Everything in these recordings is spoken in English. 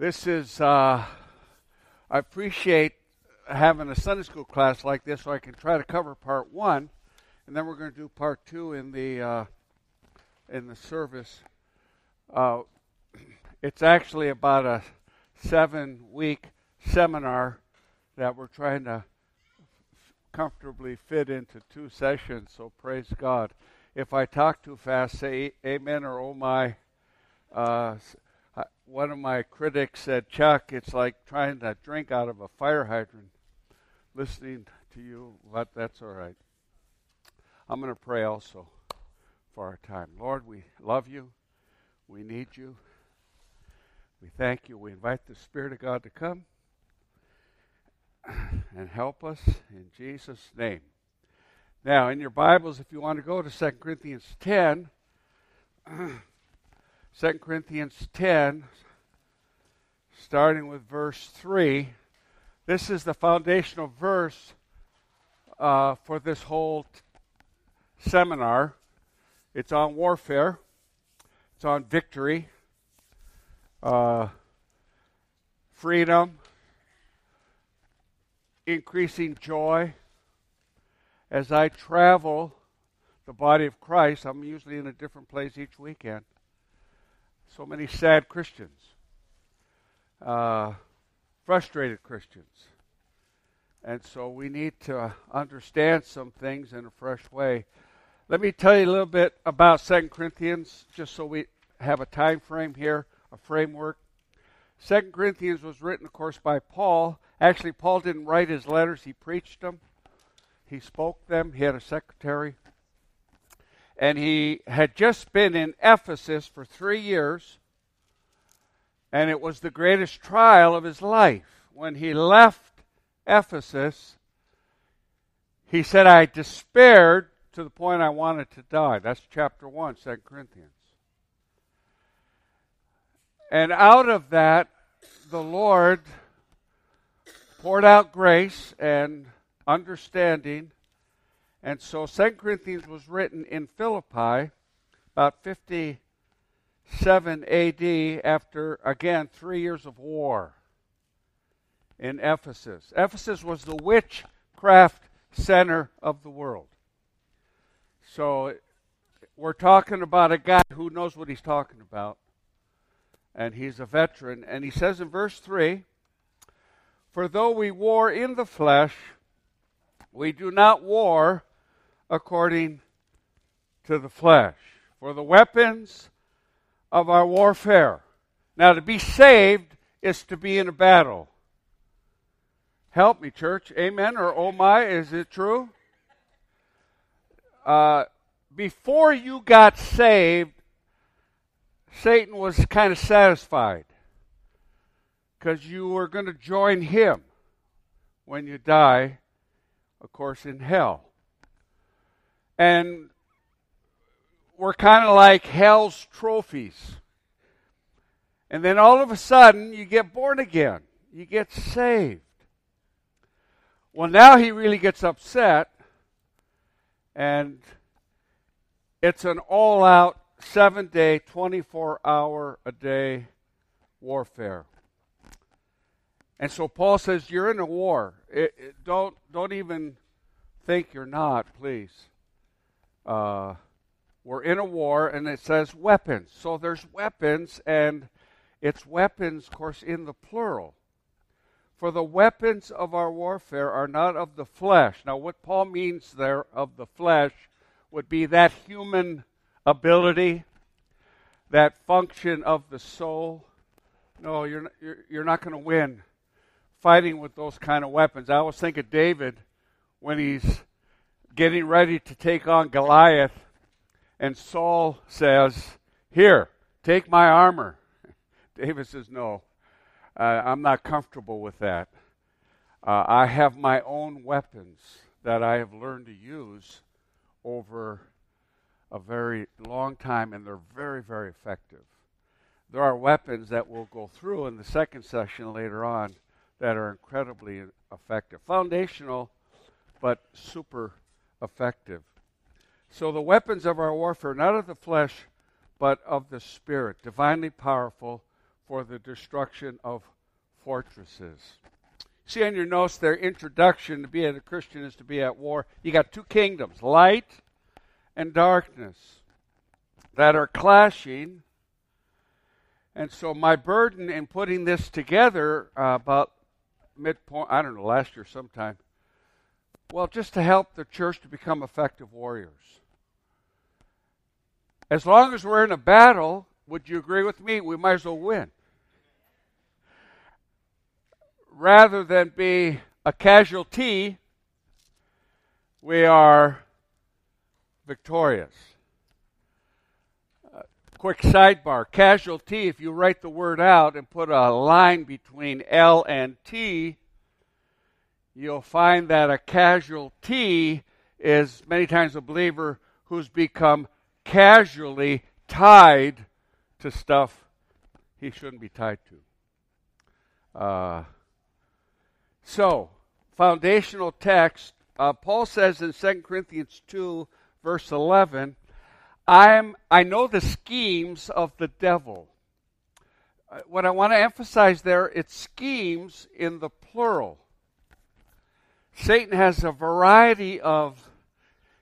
This is, uh, I appreciate having a Sunday school class like this so I can try to cover part one, and then we're going to do part two in the, uh, in the service. Uh, it's actually about a seven week seminar that we're trying to comfortably fit into two sessions, so praise God. If I talk too fast, say amen or oh my. Uh, one of my critics said, Chuck, it's like trying to drink out of a fire hydrant listening to you, but that's all right. I'm going to pray also for our time. Lord, we love you. We need you. We thank you. We invite the Spirit of God to come and help us in Jesus' name. Now, in your Bibles, if you want to go to 2 Corinthians 10, 2 Corinthians 10, starting with verse 3. This is the foundational verse uh, for this whole t- seminar. It's on warfare, it's on victory, uh, freedom, increasing joy. As I travel the body of Christ, I'm usually in a different place each weekend. So many sad Christians uh, frustrated Christians. And so we need to understand some things in a fresh way. Let me tell you a little bit about Second Corinthians, just so we have a time frame here, a framework. Second Corinthians was written, of course, by Paul. Actually, Paul didn't write his letters, he preached them. He spoke them. He had a secretary. And he had just been in Ephesus for three years and it was the greatest trial of his life. When he left Ephesus, he said, I despaired to the point I wanted to die. That's chapter 1, 2 Corinthians. And out of that, the Lord poured out grace and understanding. And so 2 Corinthians was written in Philippi about 57 AD after, again, three years of war in Ephesus. Ephesus was the witchcraft center of the world. So we're talking about a guy who knows what he's talking about. And he's a veteran. And he says in verse 3 For though we war in the flesh, we do not war according to the flesh. For the weapons of our warfare. Now, to be saved is to be in a battle. Help me, church. Amen or oh my, is it true? Uh, before you got saved, Satan was kind of satisfied because you were going to join him when you die, of course, in hell. And we're kind of like hell's trophies. And then all of a sudden, you get born again. You get saved. Well, now he really gets upset, and it's an all out, seven day, 24 hour a day warfare. And so Paul says, You're in a war. It, it, don't, don't even think you're not, please. Uh, we're in a war, and it says weapons. So there's weapons, and it's weapons, of course, in the plural. For the weapons of our warfare are not of the flesh. Now, what Paul means there of the flesh would be that human ability, that function of the soul. No, you're you're, you're not going to win fighting with those kind of weapons. I always think of David when he's getting ready to take on Goliath and Saul says, Here, take my armor. David says, No, uh, I'm not comfortable with that. Uh, I have my own weapons that I have learned to use over a very long time, and they're very, very effective. There are weapons that we'll go through in the second session later on that are incredibly effective. Foundational, but super effective. So the weapons of our warfare, not of the flesh, but of the Spirit, divinely powerful for the destruction of fortresses. See on your notes their introduction to being a Christian is to be at war. You got two kingdoms, light and darkness, that are clashing. And so my burden in putting this together uh, about midpoint, I don't know, last year sometime, well, just to help the church to become effective warriors. As long as we're in a battle, would you agree with me? We might as well win. Rather than be a casualty, we are victorious. Uh, quick sidebar casualty, if you write the word out and put a line between L and T, you'll find that a casualty is many times a believer who's become casually tied to stuff he shouldn't be tied to. Uh, so, foundational text. Uh, Paul says in 2 Corinthians 2, verse 11, I'm, I know the schemes of the devil. Uh, what I want to emphasize there, it's schemes in the plural. Satan has a variety of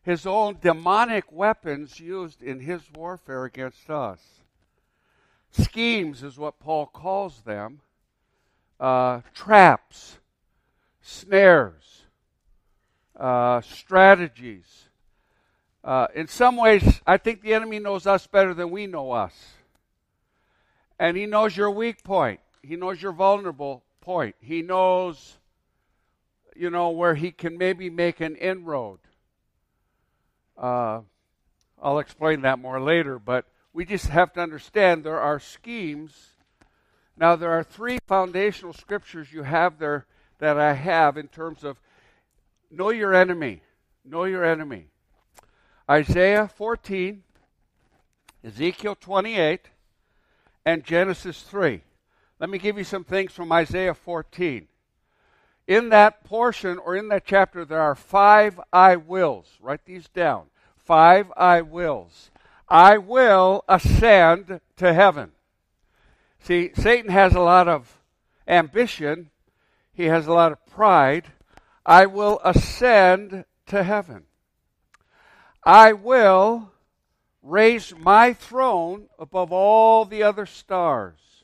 his own demonic weapons used in his warfare against us. Schemes is what Paul calls them uh, traps, snares, uh, strategies. Uh, in some ways, I think the enemy knows us better than we know us. And he knows your weak point, he knows your vulnerable point, he knows you know, where he can maybe make an inroad. Uh, I'll explain that more later, but we just have to understand there are schemes. Now, there are three foundational scriptures you have there that I have in terms of know your enemy. Know your enemy. Isaiah 14, Ezekiel 28, and Genesis 3. Let me give you some things from Isaiah 14 in that portion or in that chapter, there are five I wills. Write these down. Five I wills. I will ascend to heaven. See, Satan has a lot of ambition, he has a lot of pride. I will ascend to heaven. I will raise my throne above all the other stars.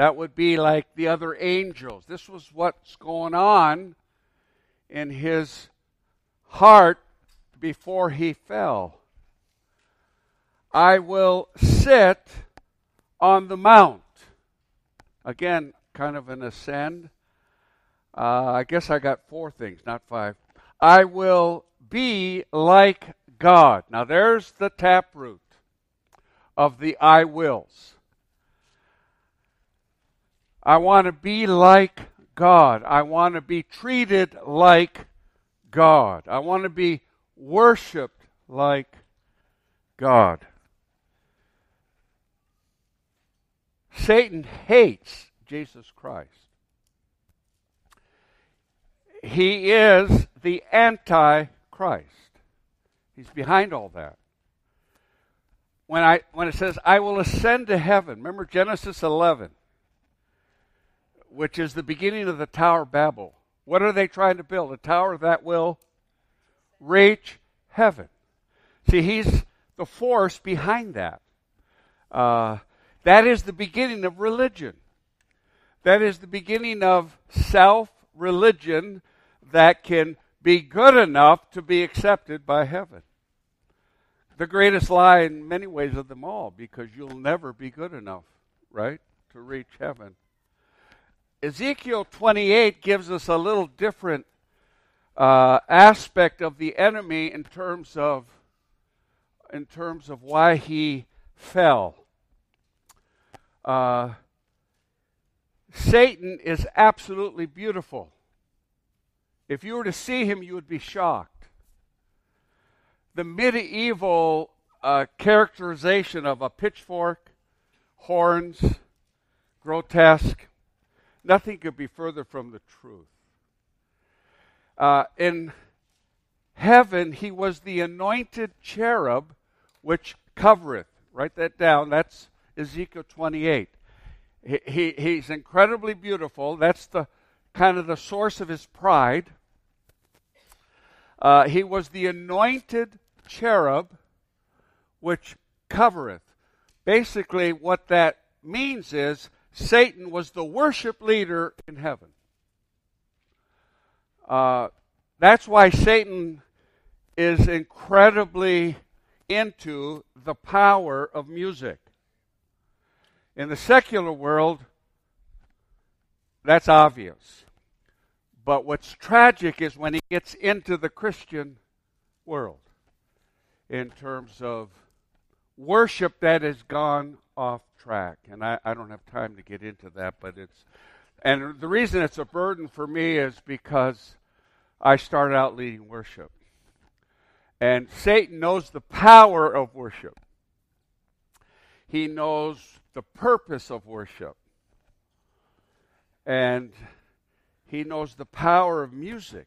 That would be like the other angels. This was what's going on in his heart before he fell. I will sit on the mount. Again, kind of an ascend. Uh, I guess I got four things, not five. I will be like God. Now, there's the taproot of the I wills. I want to be like God. I want to be treated like God. I want to be worshiped like God. Satan hates Jesus Christ. He is the anti-Christ. He's behind all that. When I when it says I will ascend to heaven, remember Genesis 11 which is the beginning of the Tower of Babel. What are they trying to build? A tower that will reach heaven. See, he's the force behind that. Uh, that is the beginning of religion. That is the beginning of self religion that can be good enough to be accepted by heaven. The greatest lie in many ways of them all, because you'll never be good enough, right, to reach heaven. Ezekiel 28 gives us a little different uh, aspect of the enemy in terms of in terms of why he fell. Uh, Satan is absolutely beautiful. If you were to see him, you would be shocked. The medieval uh, characterization of a pitchfork, horns, grotesque, Nothing could be further from the truth. Uh, in heaven, he was the anointed cherub which covereth. Write that down. That's Ezekiel 28. He, he, he's incredibly beautiful. That's the kind of the source of his pride. Uh, he was the anointed cherub which covereth. Basically, what that means is Satan was the worship leader in heaven. Uh, that's why Satan is incredibly into the power of music. In the secular world, that's obvious. But what's tragic is when he gets into the Christian world in terms of worship that has gone off track. And I, I don't have time to get into that, but it's. And the reason it's a burden for me is because I started out leading worship. And Satan knows the power of worship. He knows the purpose of worship. And he knows the power of music.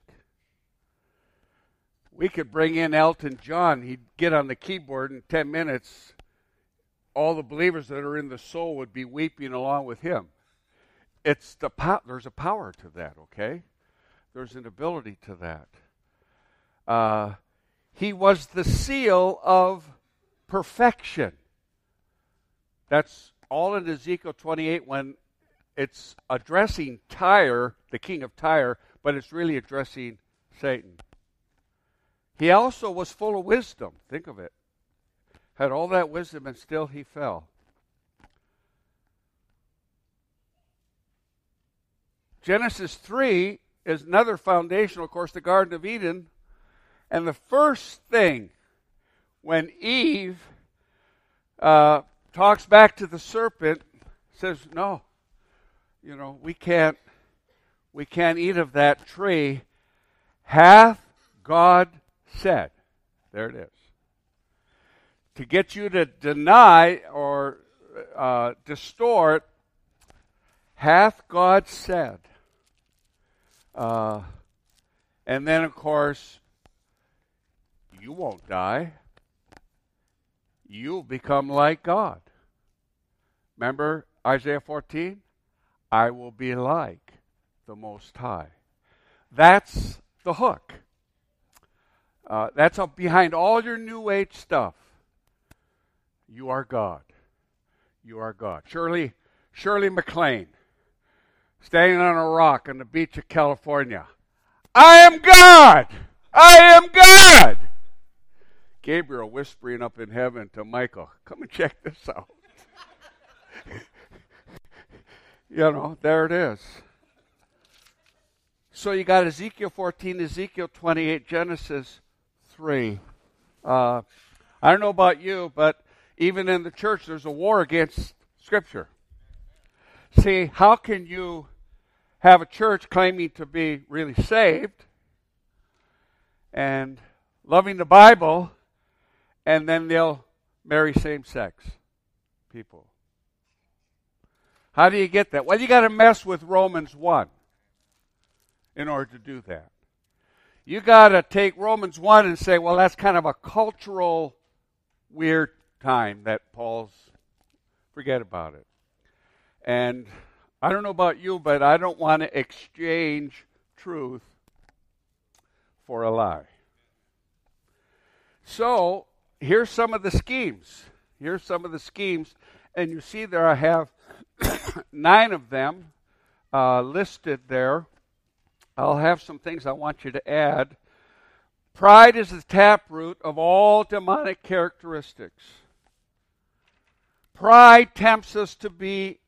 We could bring in Elton John. He'd get on the keyboard in 10 minutes. All the believers that are in the soul would be weeping along with him. It's the po- there's a power to that, okay? There's an ability to that. Uh, he was the seal of perfection. That's all in Ezekiel 28 when it's addressing Tyre, the king of Tyre, but it's really addressing Satan. He also was full of wisdom. Think of it. Had all that wisdom and still he fell. Genesis 3 is another foundation, of course, the Garden of Eden. And the first thing when Eve uh, talks back to the serpent, says, No, you know, we can't we can't eat of that tree. Hath God said. There it is. To get you to deny or uh, distort, hath God said. Uh, and then, of course, you won't die. You'll become like God. Remember Isaiah 14? I will be like the Most High. That's the hook. Uh, that's behind all your New Age stuff. You are God. You are God. Shirley, Shirley MacLaine standing on a rock on the beach of California. I am God! I am God! Gabriel whispering up in heaven to Michael, come and check this out. you know, there it is. So you got Ezekiel 14, Ezekiel 28, Genesis 3. Uh, I don't know about you, but even in the church, there's a war against Scripture. See, how can you have a church claiming to be really saved and loving the Bible, and then they'll marry same sex people. How do you get that? Well, you got to mess with Romans 1 in order to do that. You got to take Romans 1 and say, well, that's kind of a cultural weird time that Paul's, forget about it. And I don't know about you, but I don't want to exchange truth for a lie. So, here's some of the schemes. Here's some of the schemes. And you see there I have nine of them uh, listed there. I'll have some things I want you to add. Pride is the taproot of all demonic characteristics. Pride tempts us to be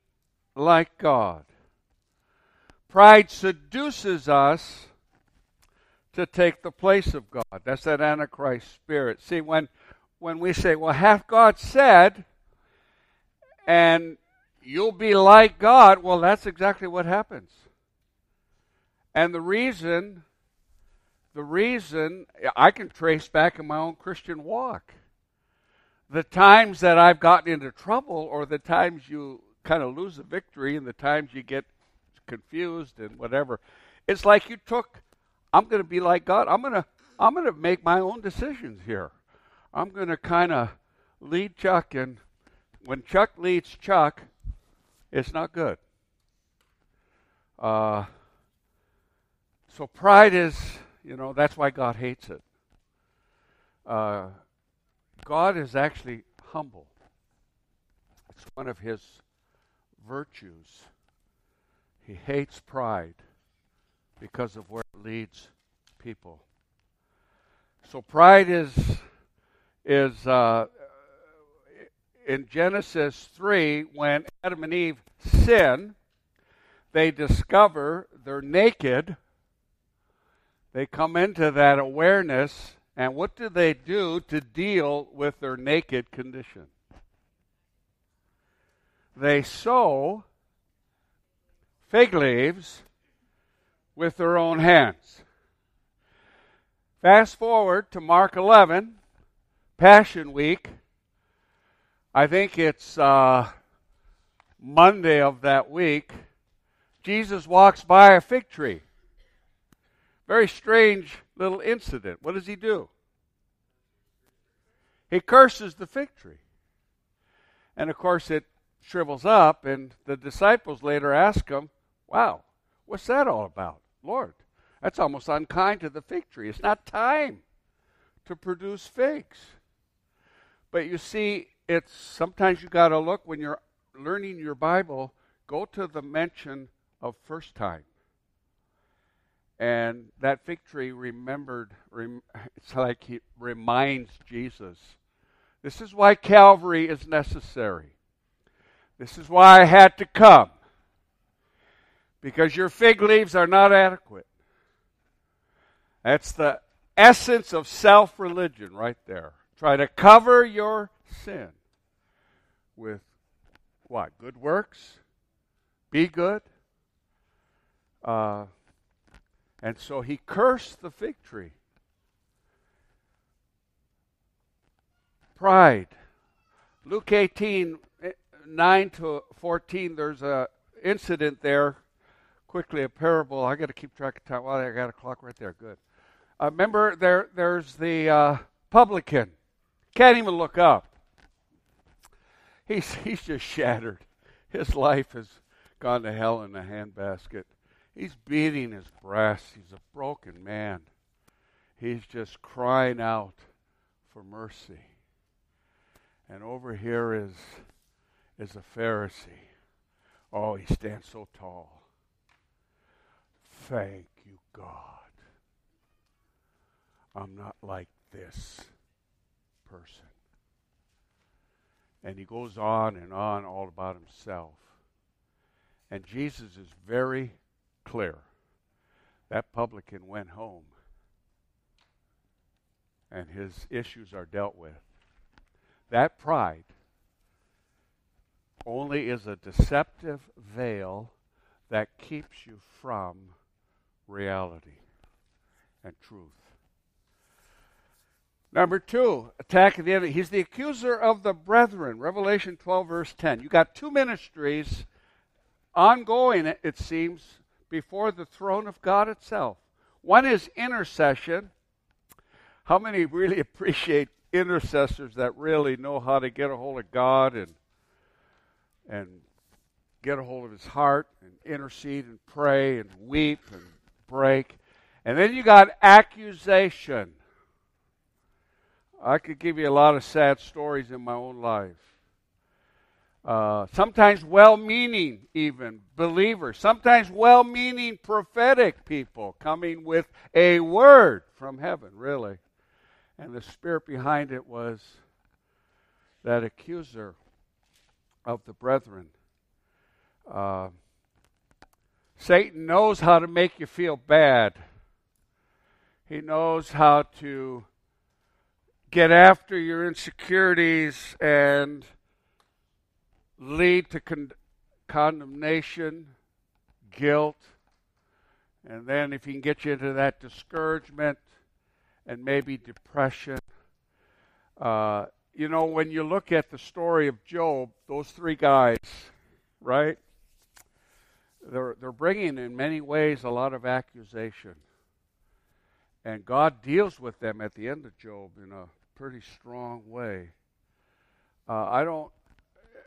like God. Pride seduces us to take the place of God. That's that Antichrist spirit. See, when, when we say, well, hath God said, and you'll be like God, well, that's exactly what happens. And the reason, the reason I can trace back in my own Christian walk. The times that I've gotten into trouble, or the times you kind of lose a victory and the times you get confused and whatever. It's like you took I'm going to be like God. I'm going to I'm going to make my own decisions here. I'm going to kind of lead Chuck and when Chuck leads Chuck, It's not good. Uh, so pride is, you know, that's why God hates it. Uh, God is actually humble. It's one of his virtues. He hates pride because of where it leads people. So pride is is uh, in Genesis three when Adam and Eve sin, they discover they're naked. They come into that awareness, and what do they do to deal with their naked condition? They sew fig leaves with their own hands. Fast forward to Mark 11, Passion Week. I think it's uh, Monday of that week. Jesus walks by a fig tree. Very strange little incident. What does he do? He curses the fig tree. And of course, it shrivels up, and the disciples later ask him, Wow, what's that all about? Lord, that's almost unkind to the fig tree. It's not time to produce figs. But you see, it's sometimes you got to look when you're learning your Bible, go to the mention of first time. And that fig tree remembered, rem, it's like it reminds Jesus. This is why Calvary is necessary. This is why I had to come. Because your fig leaves are not adequate. That's the essence of self religion right there. Try to cover your sin with what? Good works? Be good? Uh, and so he cursed the fig tree. Pride. Luke 18, 9 to 14, there's a incident there. Quickly, a parable. I got to keep track of time. Well, I got a clock right there. Good. Uh, remember, there, there's the uh, publican. Can't even look up. He's, he's just shattered. His life has gone to hell in a handbasket. He's beating his breast. He's a broken man. He's just crying out for mercy. And over here is is a Pharisee. Oh, he stands so tall. Thank you, God. I'm not like this person. And he goes on and on all about himself. And Jesus is very clear. That publican went home, and his issues are dealt with. That pride only is a deceptive veil that keeps you from reality and truth. Number two, attack of the enemy. He's the accuser of the brethren. Revelation 12, verse 10. You got two ministries ongoing, it seems, before the throne of God itself. One is intercession. How many really appreciate intercessors that really know how to get a hold of God and and get a hold of his heart and intercede and pray and weep and break. And then you got accusation. I could give you a lot of sad stories in my own life. Uh, sometimes well meaning, even believers, sometimes well meaning prophetic people coming with a word from heaven, really. And the spirit behind it was that accuser of the brethren. Uh, Satan knows how to make you feel bad. He knows how to get after your insecurities and lead to con- condemnation, guilt, and then if he can get you into that discouragement and maybe depression, uh, you know, when you look at the story of Job, those three guys, right? They're, they're bringing in many ways a lot of accusation. And God deals with them at the end of Job in a pretty strong way. Uh, I don't,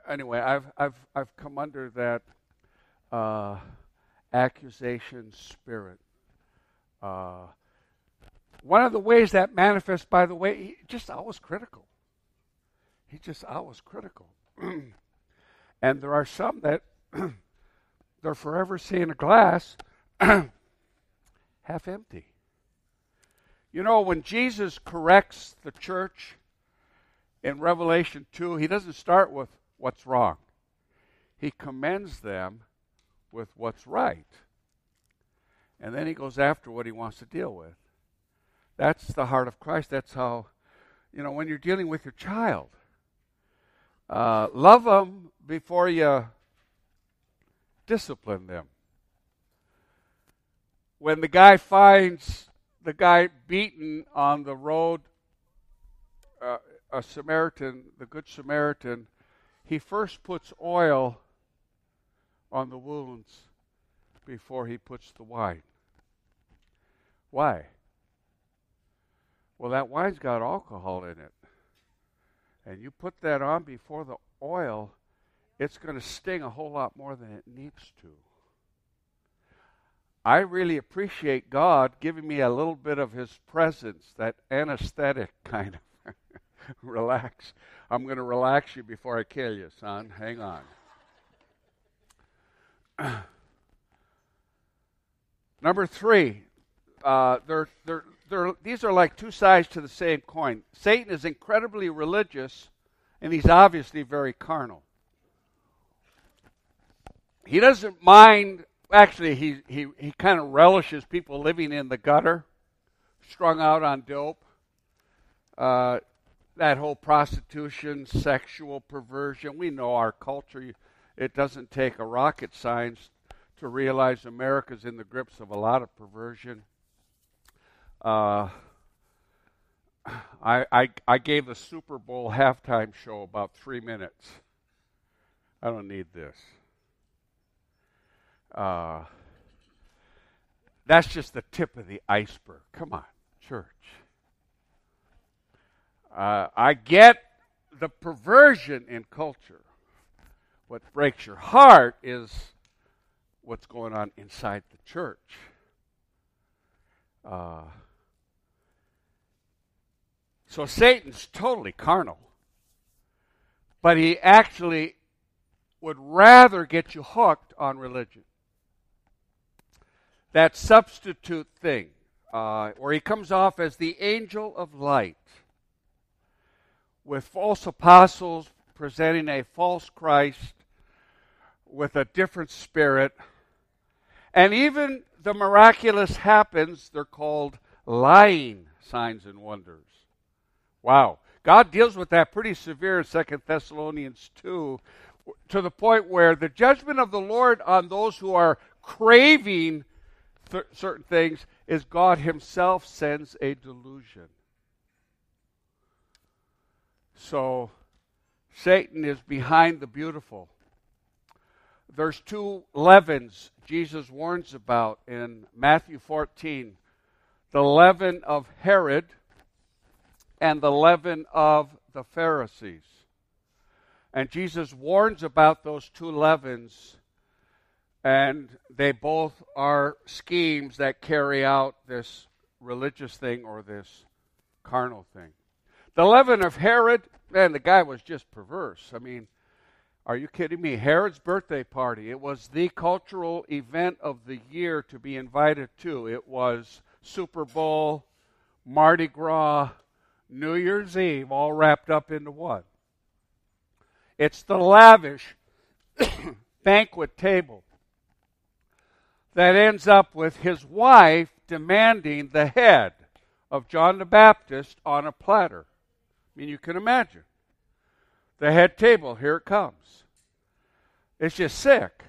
anyway, I've I've I've come under that uh, accusation spirit. Uh, one of the ways that manifests, by the way, he just always critical. He just always critical. and there are some that they're forever seeing a glass half empty. You know, when Jesus corrects the church in Revelation 2, he doesn't start with what's wrong, he commends them with what's right. And then he goes after what he wants to deal with. That's the heart of Christ. That's how, you know, when you're dealing with your child, uh, love them before you discipline them. When the guy finds the guy beaten on the road, uh, a Samaritan, the Good Samaritan, he first puts oil on the wounds before he puts the wine. Why? Well, that wine's got alcohol in it. And you put that on before the oil, it's going to sting a whole lot more than it needs to. I really appreciate God giving me a little bit of His presence, that anesthetic kind of relax. I'm going to relax you before I kill you, son. Hang on. Number three, uh, they're, they're, they're, these are like two sides to the same coin. Satan is incredibly religious, and he's obviously very carnal. He doesn't mind, actually, he, he, he kind of relishes people living in the gutter, strung out on dope. Uh, that whole prostitution, sexual perversion. We know our culture. It doesn't take a rocket science to realize America's in the grips of a lot of perversion. Uh, I, I, I gave the Super Bowl halftime show about three minutes. I don't need this. Uh, that's just the tip of the iceberg. Come on, church. Uh, I get the perversion in culture. What breaks your heart is what's going on inside the church. Uh, so Satan's totally carnal. But he actually would rather get you hooked on religion. That substitute thing, uh, where he comes off as the angel of light with false apostles presenting a false Christ with a different spirit. And even the miraculous happens, they're called lying signs and wonders. Wow. God deals with that pretty severe in 2 Thessalonians 2 to the point where the judgment of the Lord on those who are craving th- certain things is God Himself sends a delusion. So Satan is behind the beautiful. There's two leavens Jesus warns about in Matthew 14 the leaven of Herod and the leaven of the Pharisees. And Jesus warns about those two leavens, and they both are schemes that carry out this religious thing or this carnal thing. The leaven of Herod, man, the guy was just perverse. I mean, are you kidding me? Herod's birthday party. It was the cultural event of the year to be invited to. It was Super Bowl, Mardi Gras, New Year's Eve, all wrapped up into one. It's the lavish banquet table that ends up with his wife demanding the head of John the Baptist on a platter. I mean, you can imagine. The head table, here it comes. It's just sick.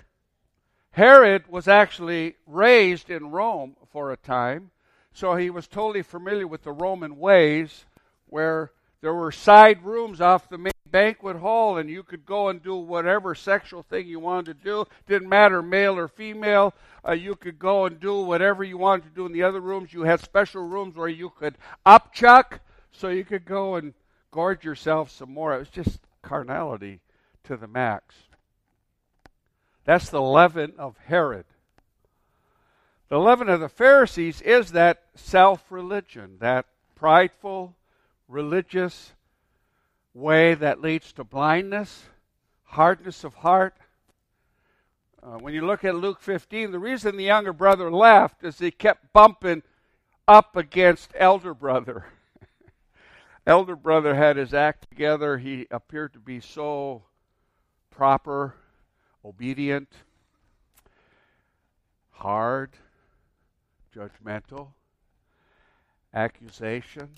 Herod was actually raised in Rome for a time, so he was totally familiar with the Roman ways where there were side rooms off the main banquet hall and you could go and do whatever sexual thing you wanted to do didn't matter male or female uh, you could go and do whatever you wanted to do in the other rooms you had special rooms where you could upchuck so you could go and gorge yourself some more. It was just carnality to the max. That's the leaven of Herod. The leaven of the Pharisees is that self religion, that prideful, religious way that leads to blindness, hardness of heart. Uh, when you look at Luke 15, the reason the younger brother left is he kept bumping up against elder brother. elder brother had his act together. He appeared to be so proper, obedient, hard, judgmental, accusation.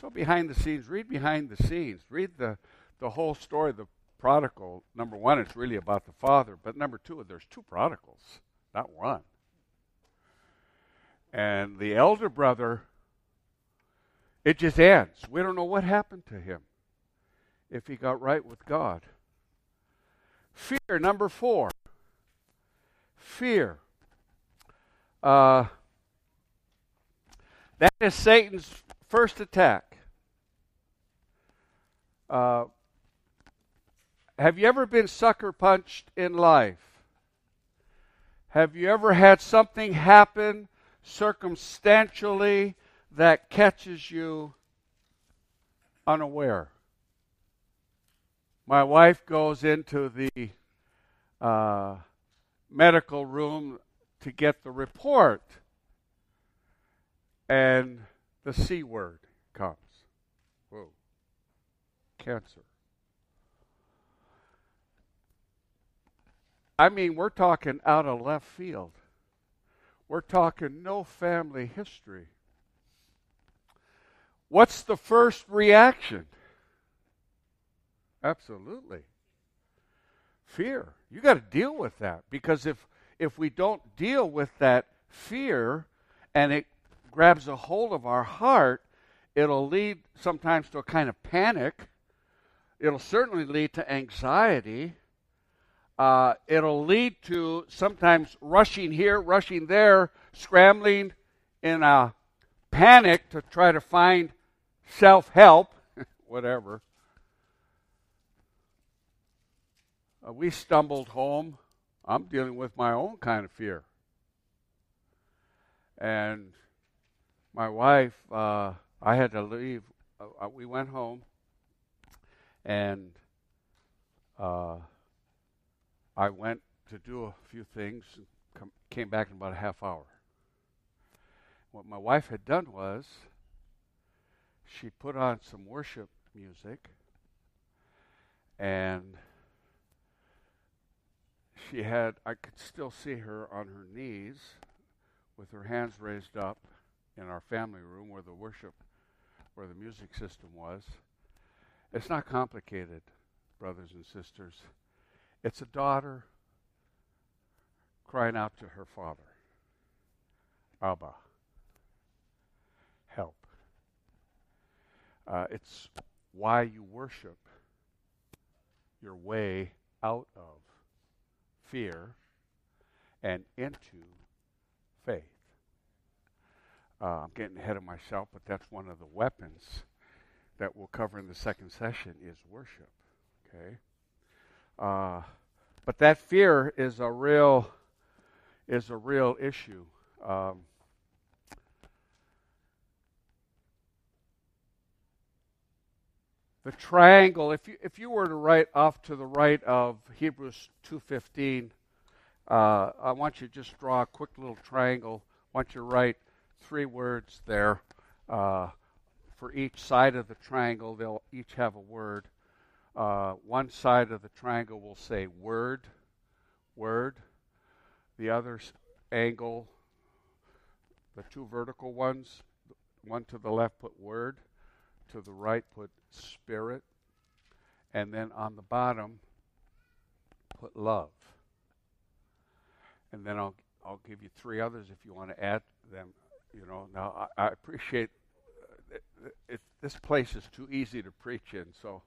So behind the scenes, read behind the scenes. Read the, the whole story. of The prodigal, number one, it's really about the father. But number two, there's two prodigals, not one. And the elder brother, it just ends. We don't know what happened to him if he got right with God. Fear, number four. Fear. Uh, that is Satan's first attack. Uh, have you ever been sucker punched in life? Have you ever had something happen circumstantially that catches you unaware. My wife goes into the uh, medical room to get the report, and the C word comes. Whoa. Cancer. I mean, we're talking out of left field. We're talking no family history. What's the first reaction? Absolutely. Fear. You got to deal with that because if if we don't deal with that fear and it grabs a hold of our heart, it'll lead sometimes to a kind of panic. It'll certainly lead to anxiety uh, it'll lead to sometimes rushing here, rushing there, scrambling in a panic to try to find self help, whatever. Uh, we stumbled home. I'm dealing with my own kind of fear. And my wife, uh, I had to leave. Uh, uh we went home, and uh, I went to do a few things and came back in about a half hour. What my wife had done was she put on some worship music and she had, I could still see her on her knees with her hands raised up in our family room where the worship, where the music system was. It's not complicated, brothers and sisters. It's a daughter crying out to her father Abba, help. Uh, it's why you worship your way out of fear and into faith. Uh, I'm getting ahead of myself, but that's one of the weapons that we'll cover in the second session is worship. Okay. Uh, but that fear is a real is a real issue. Um, the triangle, if you if you were to write off to the right of Hebrews two fifteen, uh, I want you to just draw a quick little triangle. I want you to write three words there. Uh, for each side of the triangle, they'll each have a word uh, one side of the triangle will say word, word. The other angle, the two vertical ones, one to the left put word, to the right put spirit, and then on the bottom put love. And then I'll I'll give you three others if you want to add them. You know, now I, I appreciate uh, it, it, this place is too easy to preach in, so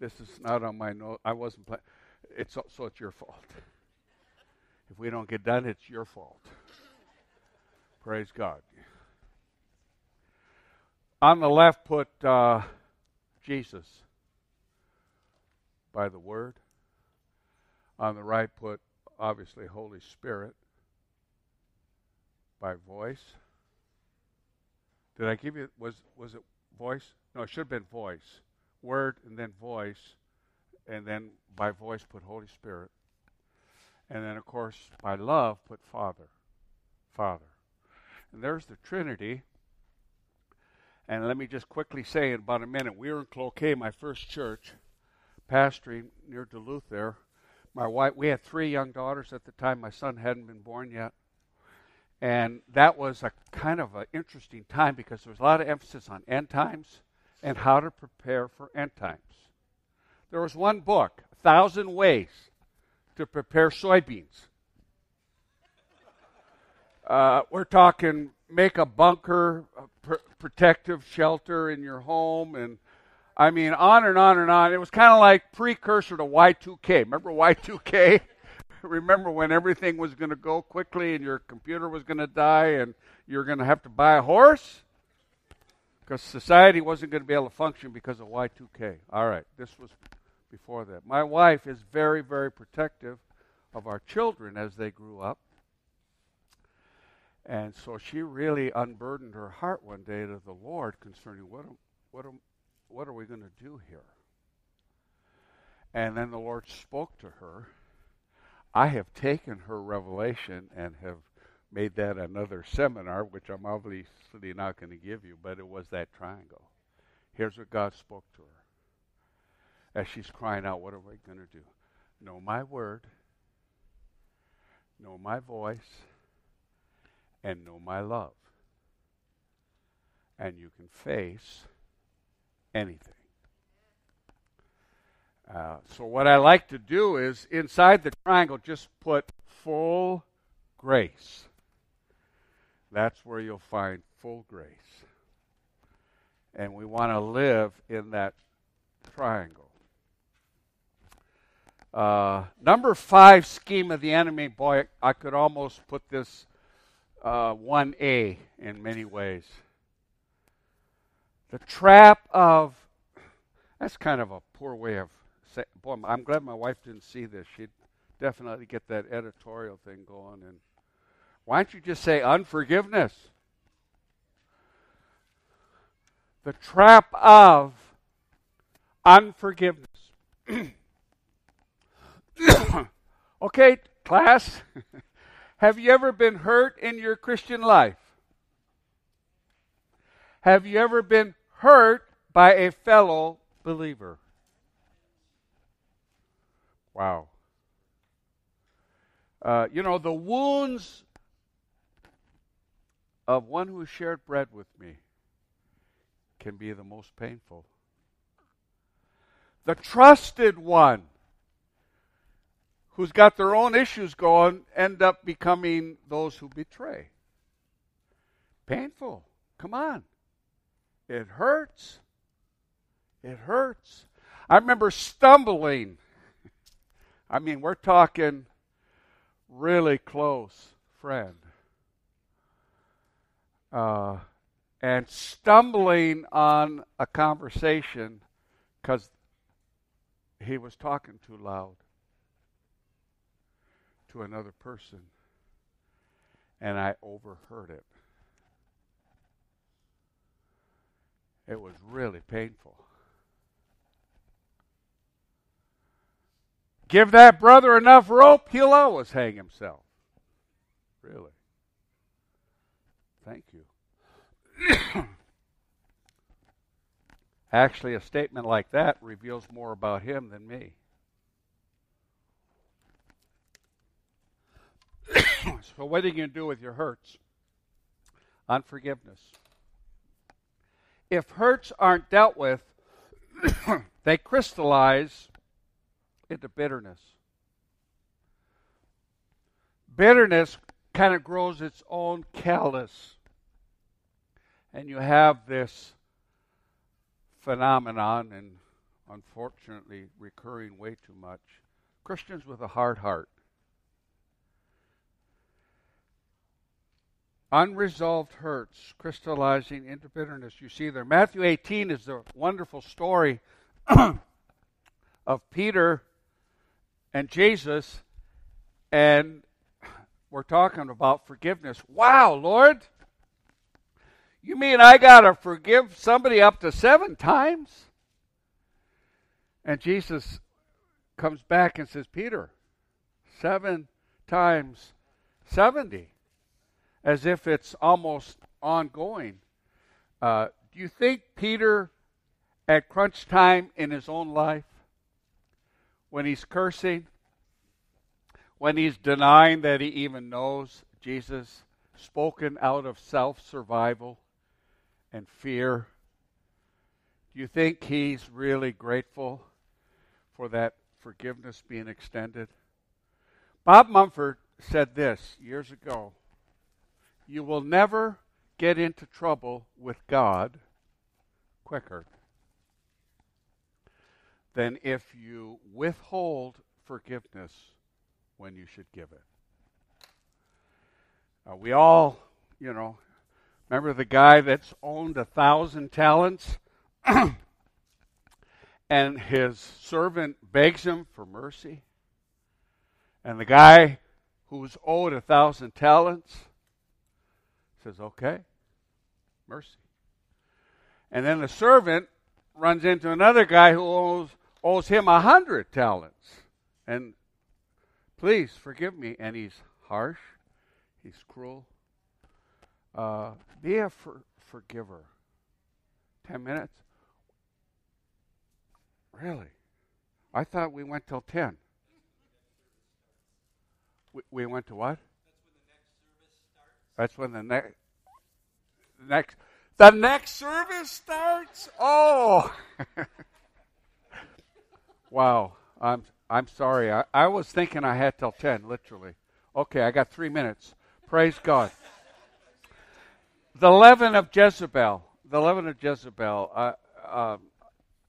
this is not on my note. I wasn't. It's so it's your fault. If we don't get done, it's your fault. Praise God. On the left, put uh, Jesus by the Word, On the right, put obviously Holy Spirit by voice. Did I give you was was it voice? No, it should have been voice. Word and then voice, and then by voice put Holy Spirit. And then of course by love put Father. Father. And there's the Trinity. And let me just quickly say in about a minute, we were in Cloquet, my first church, pastoring near Duluth there. My wife we had three young daughters at the time. My son hadn't been born yet. And that was a kind of an interesting time because there was a lot of emphasis on end times and how to prepare for end times. There was one book, A Thousand Ways to Prepare Soybeans. Uh, we're talking make a bunker, a pr- protective shelter in your home, and I mean, on and on and on. It was kind of like precursor to Y2K. Remember Y2K? remember when everything was going to go quickly and your computer was going to die and you're going to have to buy a horse? Because society wasn't going to be able to function because of Y2K. All right, this was before that. My wife is very, very protective of our children as they grew up. And so she really unburdened her heart one day to the Lord concerning what, what, what are we going to do here? And then the Lord spoke to her I have taken her revelation and have made that another seminar, which I'm obviously not going to give you, but it was that triangle. Here's what God spoke to her. As she's crying out, What are we going to do? Know my word, know my voice, and know my love. And you can face anything. Uh, so what I like to do is inside the triangle just put full grace. That's where you'll find full grace. And we want to live in that triangle. Uh, number five scheme of the enemy, boy, I could almost put this uh, 1A in many ways. The trap of, that's kind of a poor way of saying, boy, I'm glad my wife didn't see this. She'd definitely get that editorial thing going. And why don't you just say unforgiveness? The trap of unforgiveness. okay, class. Have you ever been hurt in your Christian life? Have you ever been hurt by a fellow believer? Wow. Uh, you know, the wounds of one who shared bread with me can be the most painful. The trusted one who's got their own issues going end up becoming those who betray. Painful. Come on. It hurts. It hurts. I remember stumbling I mean, we're talking really close friend. Uh, and stumbling on a conversation because he was talking too loud to another person. And I overheard it. It was really painful. Give that brother enough rope, he'll always hang himself. Really. Thank you. Actually, a statement like that reveals more about him than me. so, what are you going to do with your hurts? Unforgiveness. If hurts aren't dealt with, they crystallize into bitterness. Bitterness kind of grows its own callus. And you have this phenomenon, and unfortunately recurring way too much Christians with a hard heart. Unresolved hurts crystallizing into bitterness. You see there. Matthew 18 is the wonderful story of Peter and Jesus, and we're talking about forgiveness. Wow, Lord. You mean I got to forgive somebody up to seven times? And Jesus comes back and says, Peter, seven times 70, as if it's almost ongoing. Uh, do you think Peter, at crunch time in his own life, when he's cursing, when he's denying that he even knows Jesus, spoken out of self survival and fear, do you think he's really grateful for that forgiveness being extended? Bob Mumford said this years ago You will never get into trouble with God quicker than if you withhold forgiveness when you should give it. Uh, we all, you know, remember the guy that's owned a thousand talents? and his servant begs him for mercy. And the guy who's owed a thousand talents says, Okay, mercy. And then the servant runs into another guy who owes, owes him a hundred talents. And please forgive me. And he's harsh, he's cruel. Uh, be a for, forgiver. Ten minutes? Really? I thought we went till ten. We, we went to what? That's when the next next the next service starts. Oh, wow! I'm I'm sorry. I, I was thinking I had till ten, literally. Okay, I got three minutes. Praise God. The leaven of Jezebel. The leaven of Jezebel. Uh, um,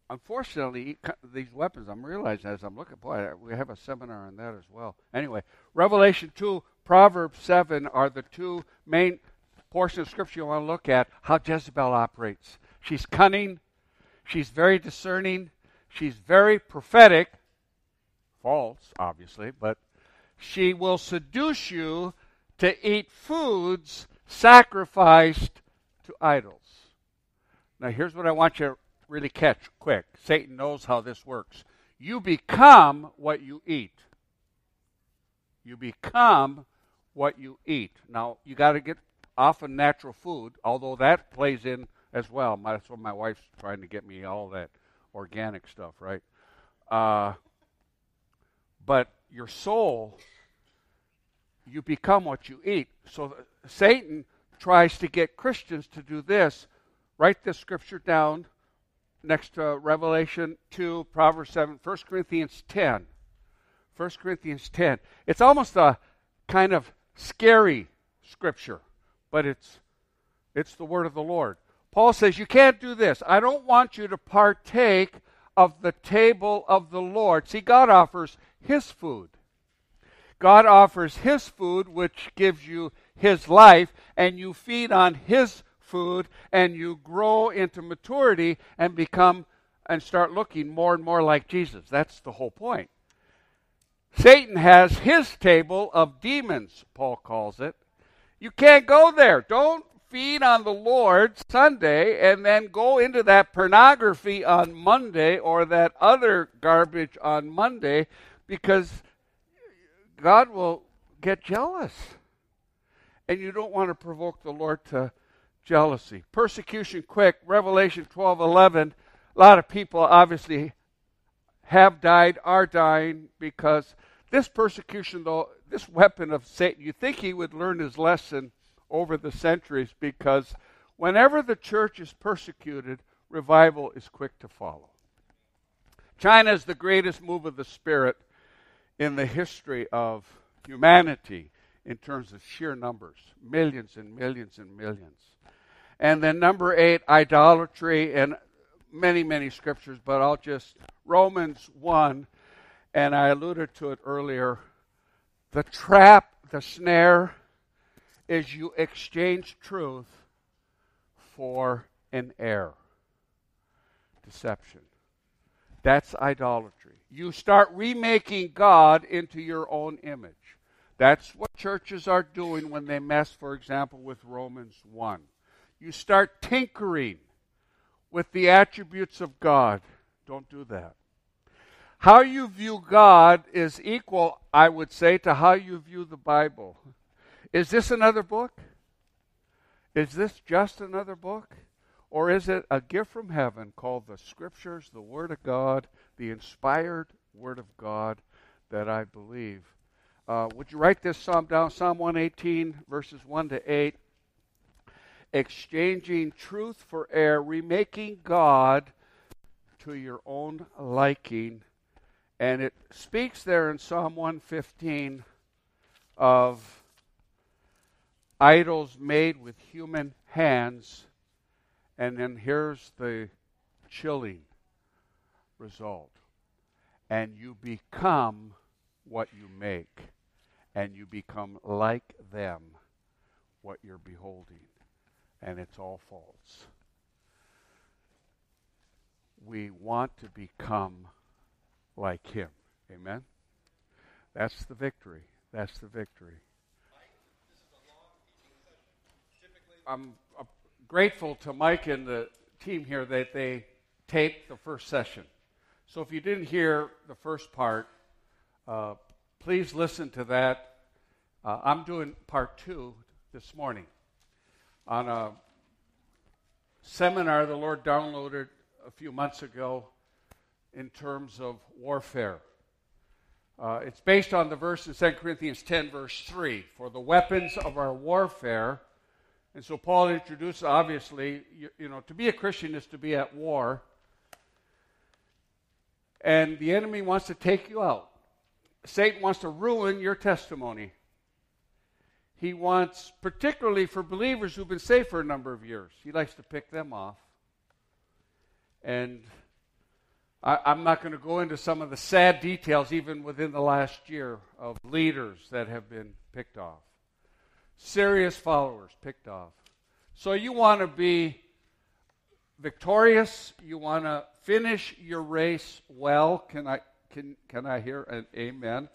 unfortunately, these weapons, I'm realizing as I'm looking, boy, we have a seminar on that as well. Anyway, Revelation 2, Proverbs 7 are the two main portions of Scripture you want to look at how Jezebel operates. She's cunning, she's very discerning, she's very prophetic, false, obviously, but she will seduce you to eat foods sacrificed to idols. Now, here's what I want you to really catch quick. Satan knows how this works. You become what you eat. You become what you eat. Now, you got to get off of natural food, although that plays in as well. That's what my wife's trying to get me all that organic stuff, right? Uh, but your soul, you become what you eat. So Satan tries to get Christians to do this. Write this scripture down next to Revelation 2, Proverbs 7, 1 Corinthians 10. 1 Corinthians 10. It's almost a kind of scary scripture, but it's it's the word of the Lord. Paul says you can't do this. I don't want you to partake of the table of the Lord. See, God offers his food. God offers his food which gives you his life and you feed on his food and you grow into maturity and become and start looking more and more like Jesus. That's the whole point. Satan has his table of demons, Paul calls it. You can't go there. Don't feed on the Lord Sunday and then go into that pornography on Monday or that other garbage on Monday because God will get jealous. And you don't want to provoke the Lord to jealousy. Persecution quick, Revelation 12 11. A lot of people obviously have died, are dying, because this persecution, though, this weapon of Satan, you think he would learn his lesson over the centuries because whenever the church is persecuted, revival is quick to follow. China is the greatest move of the Spirit in the history of humanity in terms of sheer numbers millions and millions and millions. And then number eight, idolatry, and many, many scriptures, but I'll just, Romans 1, and I alluded to it earlier. The trap, the snare, is you exchange truth for an error. Deception. That's idolatry. You start remaking God into your own image. That's what churches are doing when they mess, for example, with Romans 1. You start tinkering with the attributes of God. Don't do that. How you view God is equal, I would say, to how you view the Bible. Is this another book? Is this just another book? Or is it a gift from heaven called the Scriptures, the Word of God, the inspired Word of God that I believe? Uh, would you write this psalm down? Psalm 118, verses 1 to 8. Exchanging truth for air, remaking God to your own liking. And it speaks there in Psalm 115 of idols made with human hands. And then here's the chilling result. And you become what you make, and you become like them, what you're beholding. And it's all false. We want to become like Him. Amen? That's the victory. That's the victory. I'm uh, grateful to Mike and the team here that they taped the first session. So if you didn't hear the first part, uh, please listen to that. Uh, I'm doing part two this morning on a seminar the Lord downloaded a few months ago in terms of warfare. Uh, it's based on the verse in 2 Corinthians 10, verse 3 For the weapons of our warfare and so Paul introduces, obviously, you, you, know, to be a Christian is to be at war. And the enemy wants to take you out. Satan wants to ruin your testimony. He wants, particularly for believers who've been saved for a number of years, he likes to pick them off. And I, I'm not going to go into some of the sad details, even within the last year, of leaders that have been picked off serious followers picked off. So you want to be victorious. You want to finish your race well. Can I can can I hear an amen? amen.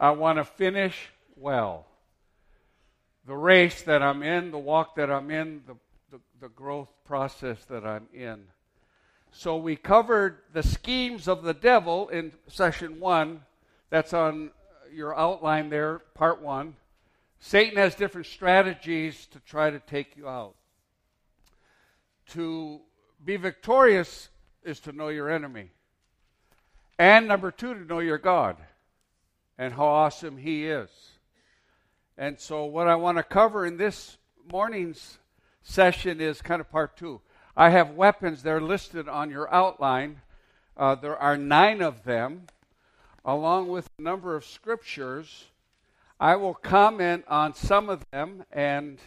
I want to finish well. The race that I'm in, the walk that I'm in, the, the, the growth process that I'm in. So we covered the schemes of the devil in session one. That's on your outline there, part one. Satan has different strategies to try to take you out. To be victorious is to know your enemy. And number two, to know your God and how awesome He is. And so, what I want to cover in this morning's session is kind of part two. I have weapons, they're listed on your outline. Uh, there are nine of them, along with a number of scriptures I will comment on some of them, and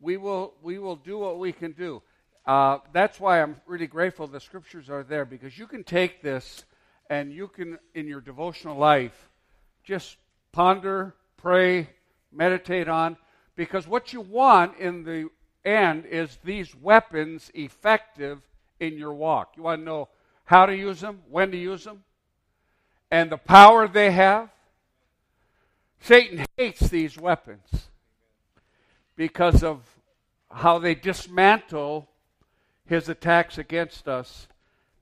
we will we will do what we can do. Uh, that's why I'm really grateful the scriptures are there because you can take this and you can, in your devotional life, just ponder, pray, meditate on. Because what you want in the end is these weapons effective in your walk. You want to know how to use them, when to use them, and the power they have. Satan hates these weapons because of how they dismantle his attacks against us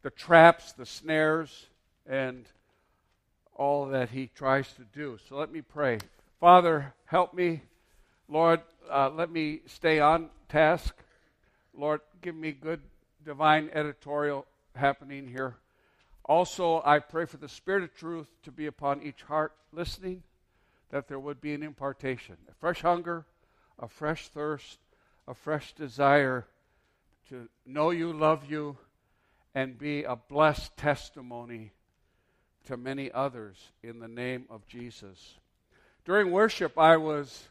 the traps, the snares, and all that he tries to do. So let me pray. Father, help me. Lord, uh, let me stay on task. Lord, give me good divine editorial happening here. Also, I pray for the Spirit of truth to be upon each heart listening that there would be an impartation, a fresh hunger, a fresh thirst, a fresh desire to know you, love you, and be a blessed testimony to many others in the name of Jesus. During worship, I was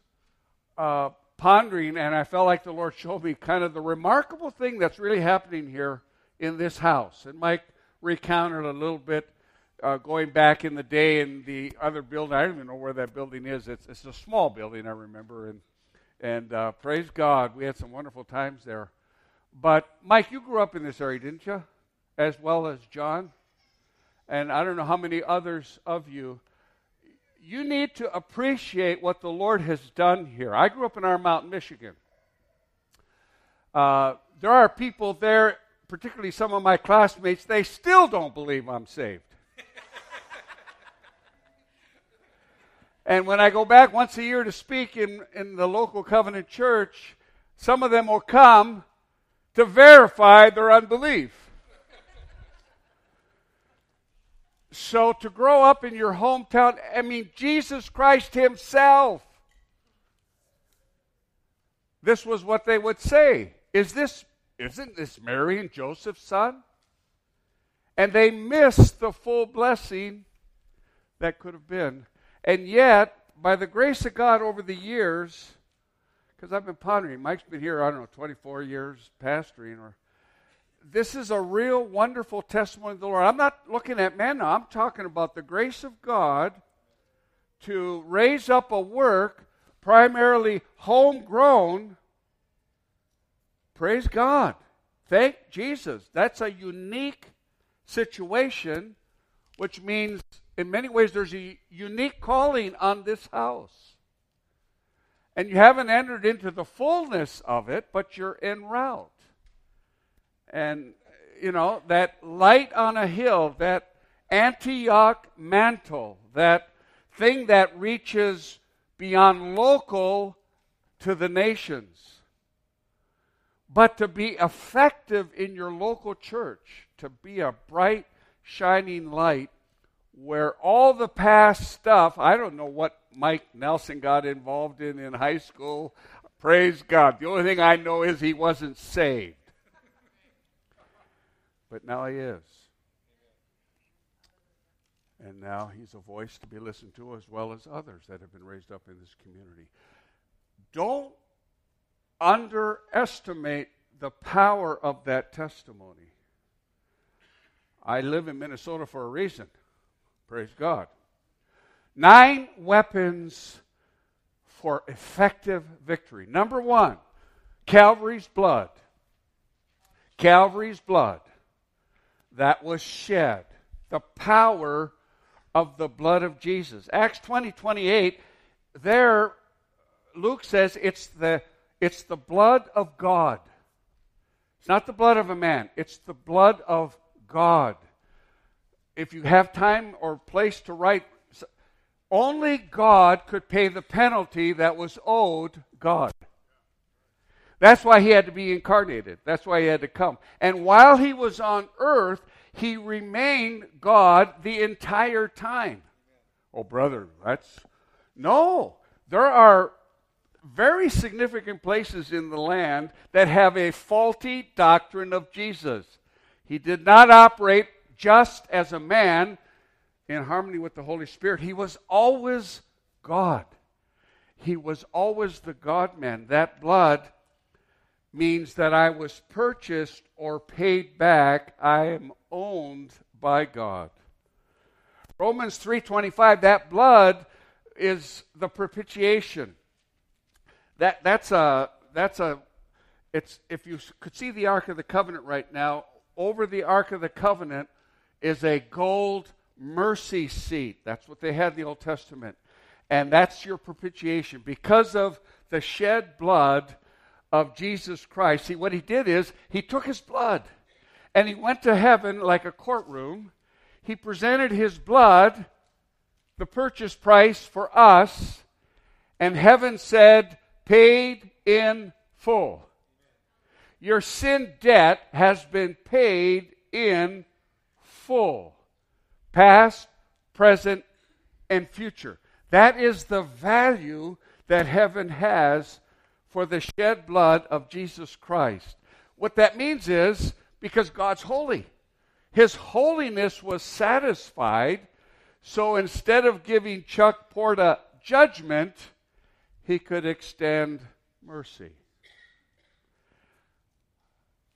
uh, pondering, and I felt like the Lord showed me kind of the remarkable thing that's really happening here in this house. And Mike recounted a little bit uh, going back in the day in the other building. I don't even know where that building is. It's, it's a small building, I remember. And, and uh, praise God, we had some wonderful times there. But, Mike, you grew up in this area, didn't you? As well as John? and I don't know how many others of you, you need to appreciate what the Lord has done here. I grew up in Iron Mountain, Michigan. Uh, there are people there, particularly some of my classmates, they still don't believe I'm saved. and when I go back once a year to speak in, in the local covenant church, some of them will come to verify their unbelief. So to grow up in your hometown, I mean, Jesus Christ Himself, this was what they would say. Is this, isn't this Mary and Joseph's son? And they missed the full blessing that could have been. And yet, by the grace of God over the years, because I've been pondering, Mike's been here, I don't know, 24 years pastoring, or this is a real wonderful testimony of the Lord. I'm not looking at now, I'm talking about the grace of God to raise up a work primarily homegrown. Praise God. Thank Jesus. That's a unique situation, which means in many ways there's a unique calling on this house. And you haven't entered into the fullness of it, but you're en route. And, you know, that light on a hill, that Antioch mantle, that thing that reaches beyond local to the nations. But to be effective in your local church, to be a bright, shining light where all the past stuff, I don't know what Mike Nelson got involved in in high school. Praise God. The only thing I know is he wasn't saved but now he is. And now he's a voice to be listened to as well as others that have been raised up in this community. Don't underestimate the power of that testimony. I live in Minnesota for a reason. Praise God. Nine weapons for effective victory. Number one, Calvary's blood. Calvary's blood that was shed. The power of the blood of Jesus. Acts 20 28, there, Luke says it's the, it's the blood of God. It's not the blood of a man, it's the blood of God. If you have time or place to write, only God could pay the penalty that was owed God. That's why he had to be incarnated. That's why he had to come. And while he was on earth, he remained God the entire time. Oh, brother, that's. No. There are very significant places in the land that have a faulty doctrine of Jesus. He did not operate just as a man in harmony with the Holy Spirit. He was always God. He was always the God man. That blood means that I was purchased or paid back. I am owned by God. Romans 3:25 that blood is the propitiation. That that's a that's a it's if you could see the ark of the covenant right now, over the ark of the covenant is a gold mercy seat. That's what they had in the Old Testament. And that's your propitiation because of the shed blood of Jesus Christ. See, what he did is he took his blood and he went to heaven like a courtroom. He presented his blood, the purchase price for us, and heaven said, paid in full. Your sin debt has been paid in full. Past, present, and future. That is the value that heaven has for the shed blood of Jesus Christ. What that means is because God's holy, His holiness was satisfied. So instead of giving Chuck Porta judgment, he could extend mercy.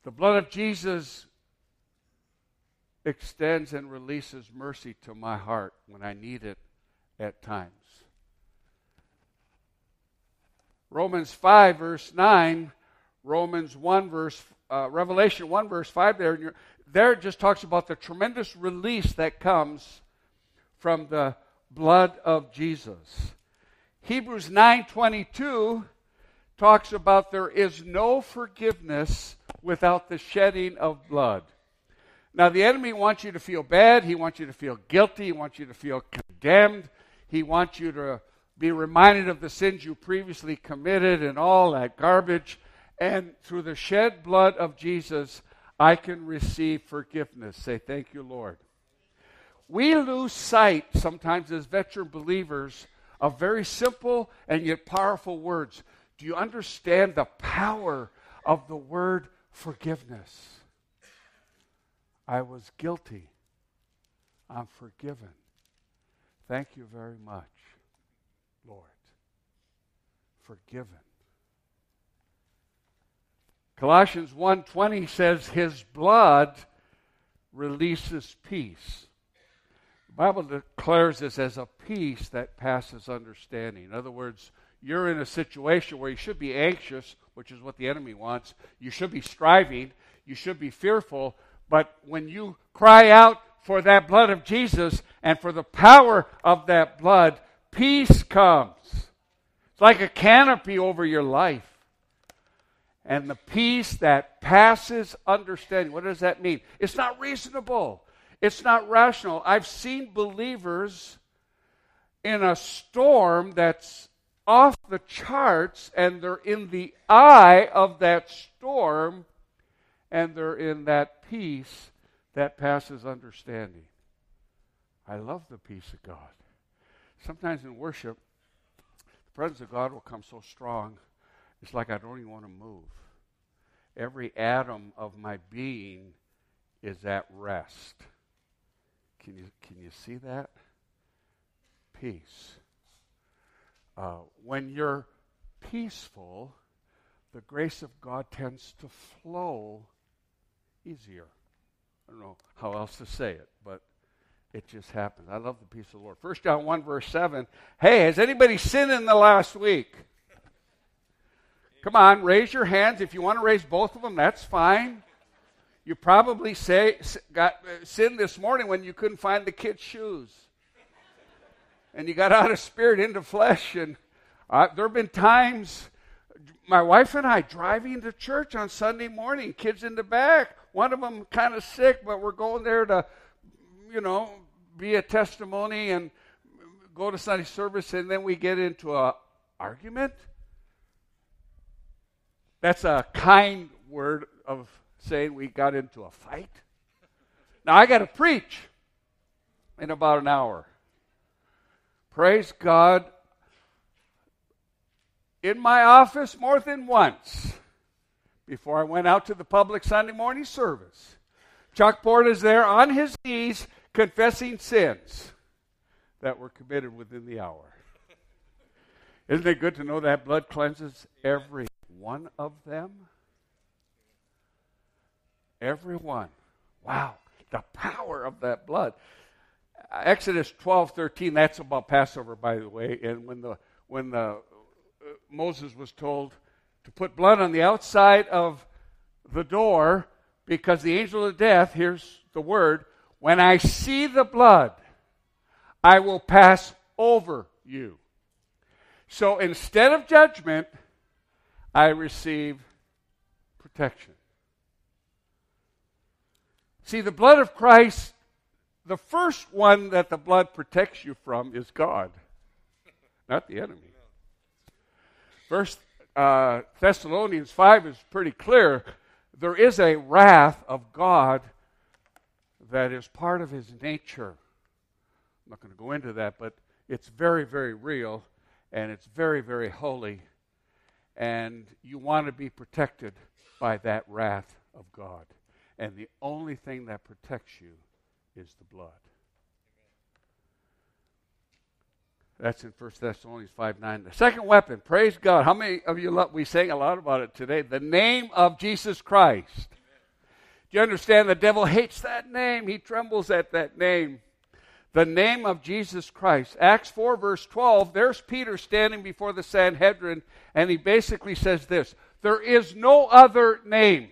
The blood of Jesus extends and releases mercy to my heart when I need it at times. Romans 5, verse 9, Romans 1, verse, uh, Revelation 1, verse 5 there. there it just talks about the tremendous release that comes from the blood of Jesus. Hebrews 9:22 talks about there is no forgiveness without the shedding of blood. Now the enemy wants you to feel bad, he wants you to feel guilty, he wants you to feel condemned, he wants you to be reminded of the sins you previously committed and all that garbage. And through the shed blood of Jesus, I can receive forgiveness. Say, Thank you, Lord. We lose sight sometimes as veteran believers of very simple and yet powerful words. Do you understand the power of the word forgiveness? I was guilty. I'm forgiven. Thank you very much, Lord. Forgiven. Colossians 1:20 says his blood releases peace. The Bible declares this as a peace that passes understanding. In other words, you're in a situation where you should be anxious, which is what the enemy wants. You should be striving, you should be fearful, but when you cry out for that blood of Jesus and for the power of that blood, peace comes. It's like a canopy over your life. And the peace that passes understanding. What does that mean? It's not reasonable. It's not rational. I've seen believers in a storm that's off the charts and they're in the eye of that storm and they're in that peace that passes understanding. I love the peace of God. Sometimes in worship, the presence of God will come so strong, it's like I don't even want to move. Every atom of my being is at rest. Can you, can you see that? Peace. Uh, when you're peaceful, the grace of God tends to flow easier. I don't know how else to say it, but it just happens. I love the peace of the Lord. First John 1, verse 7. Hey, has anybody sinned in the last week? Come on, raise your hands. If you want to raise both of them, that's fine. You probably say got uh, sinned this morning when you couldn't find the kid's shoes, and you got out of spirit into flesh. And uh, there have been times, my wife and I driving to church on Sunday morning, kids in the back. One of them kind of sick, but we're going there to, you know, be a testimony and go to Sunday service, and then we get into a argument. That's a kind word of saying we got into a fight. Now I got to preach in about an hour. Praise God. In my office more than once before I went out to the public Sunday morning service. Chuck Port is there on his knees confessing sins that were committed within the hour. Isn't it good to know that blood cleanses every one of them? Everyone. Wow. The power of that blood. Exodus 12, 13, that's about Passover, by the way. And when the when the uh, Moses was told to put blood on the outside of the door because the angel of death, here's the word, when I see the blood, I will pass over you. So instead of judgment, I receive protection. See, the blood of Christ, the first one that the blood protects you from is God, not the enemy. First uh, Thessalonians 5 is pretty clear. There is a wrath of God that is part of his nature. I'm not going to go into that, but it's very, very real and it's very, very holy. And you want to be protected by that wrath of God. And the only thing that protects you is the blood. That's in 1 Thessalonians 5 9. The second weapon, praise God. How many of you love, we sang a lot about it today? The name of Jesus Christ. Do you understand? The devil hates that name, he trembles at that name. The name of Jesus Christ. Acts 4, verse 12, there's Peter standing before the Sanhedrin, and he basically says this There is no other name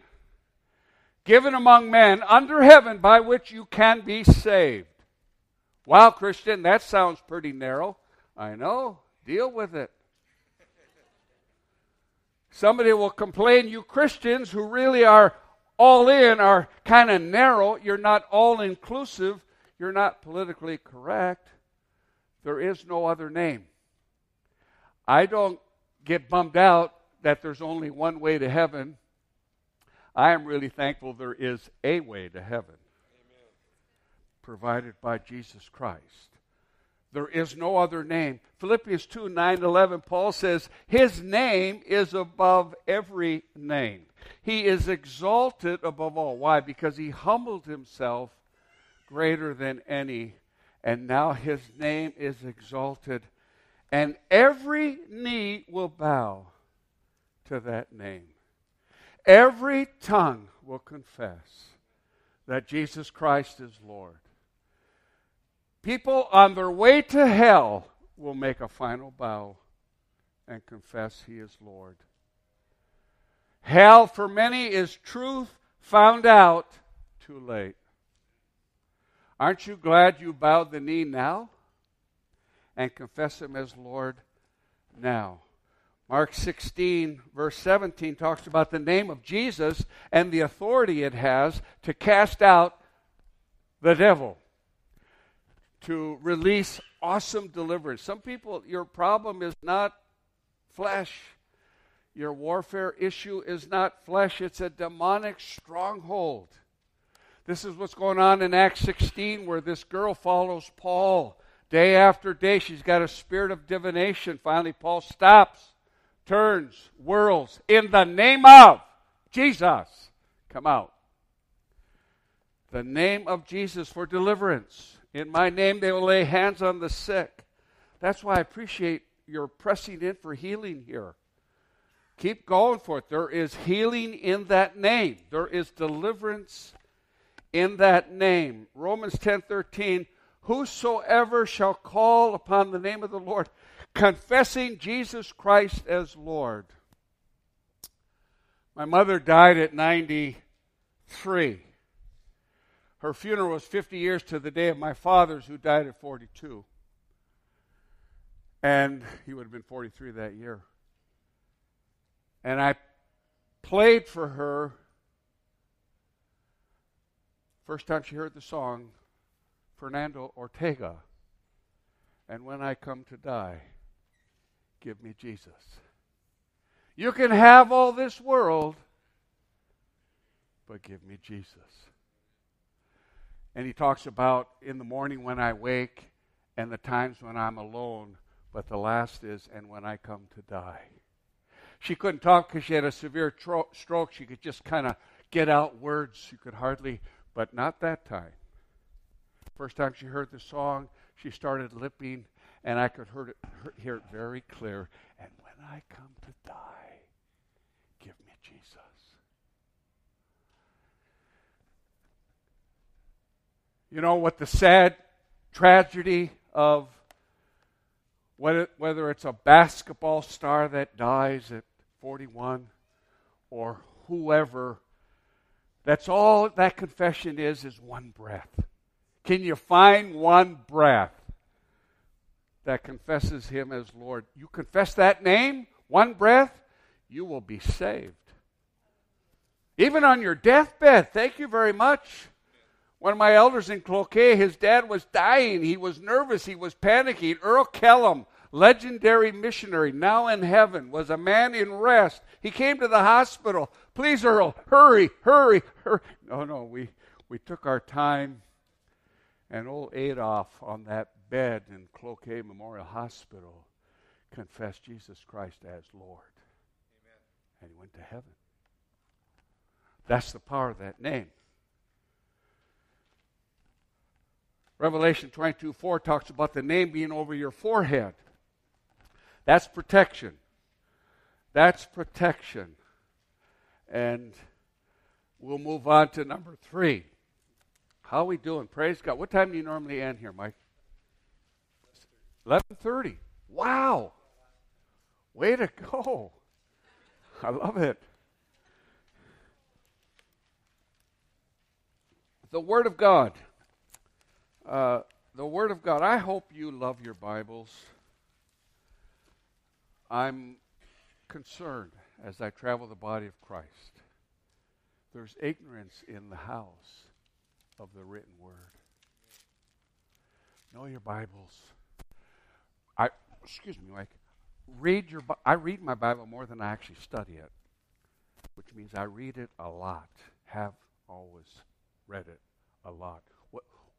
given among men under heaven by which you can be saved. Wow, Christian, that sounds pretty narrow. I know. Deal with it. Somebody will complain, you Christians who really are all in are kind of narrow. You're not all inclusive. You're not politically correct. There is no other name. I don't get bummed out that there's only one way to heaven. I am really thankful there is a way to heaven Amen. provided by Jesus Christ. There is no other name. Philippians 2 9 11, Paul says, His name is above every name. He is exalted above all. Why? Because he humbled himself greater than any, and now his name is exalted, and every knee will bow to that name. Every tongue will confess that Jesus Christ is Lord. People on their way to hell will make a final bow and confess he is Lord. Hell for many is truth found out too late. Aren't you glad you bowed the knee now and confess him as Lord now? Mark 16, verse 17, talks about the name of Jesus and the authority it has to cast out the devil to release awesome deliverance. Some people, your problem is not flesh. Your warfare issue is not flesh, it's a demonic stronghold. This is what's going on in Acts 16, where this girl follows Paul day after day. She's got a spirit of divination. Finally, Paul stops, turns, whirls, in the name of Jesus. Come out. The name of Jesus for deliverance. In my name, they will lay hands on the sick. That's why I appreciate your pressing in for healing here. Keep going for it. There is healing in that name. There is deliverance in that name. Romans 10:13, whosoever shall call upon the name of the Lord, confessing Jesus Christ as Lord. My mother died at 93. Her funeral was 50 years to the day of my father's, who died at 42. And he would have been 43 that year. And I played for her. First time she heard the song, Fernando Ortega. And when I come to die, give me Jesus. You can have all this world, but give me Jesus. And he talks about in the morning when I wake and the times when I'm alone, but the last is, and when I come to die. She couldn't talk because she had a severe tro- stroke. She could just kind of get out words. She could hardly, but not that time. First time she heard the song, she started lipping, and I could it, hear it very clear. And when I come to die, give me Jesus. You know what the sad tragedy of whether it's a basketball star that dies at 41 or whoever, that's all that confession is, is one breath. Can you find one breath that confesses him as Lord? You confess that name, one breath, you will be saved. Even on your deathbed, thank you very much. One of my elders in Cloquet, his dad was dying. He was nervous. He was panicking. Earl Kellum, legendary missionary, now in heaven, was a man in rest. He came to the hospital. Please, Earl, hurry, hurry, hurry. No, no, we, we took our time. And old Adolf on that bed in Cloquet Memorial Hospital confessed Jesus Christ as Lord. Amen. And he went to heaven. That's the power of that name. Revelation 22 4 talks about the name being over your forehead. That's protection. That's protection. And we'll move on to number three. How are we doing? Praise God. What time do you normally end here, Mike? 11:30. Wow. Way to go. I love it. the Word of God. Uh, the Word of God. I hope you love your Bibles. I'm concerned as I travel the body of Christ. There's ignorance in the house of the written Word. Know your Bibles. I excuse me, Mike. Read your. I read my Bible more than I actually study it, which means I read it a lot. Have always read it a lot.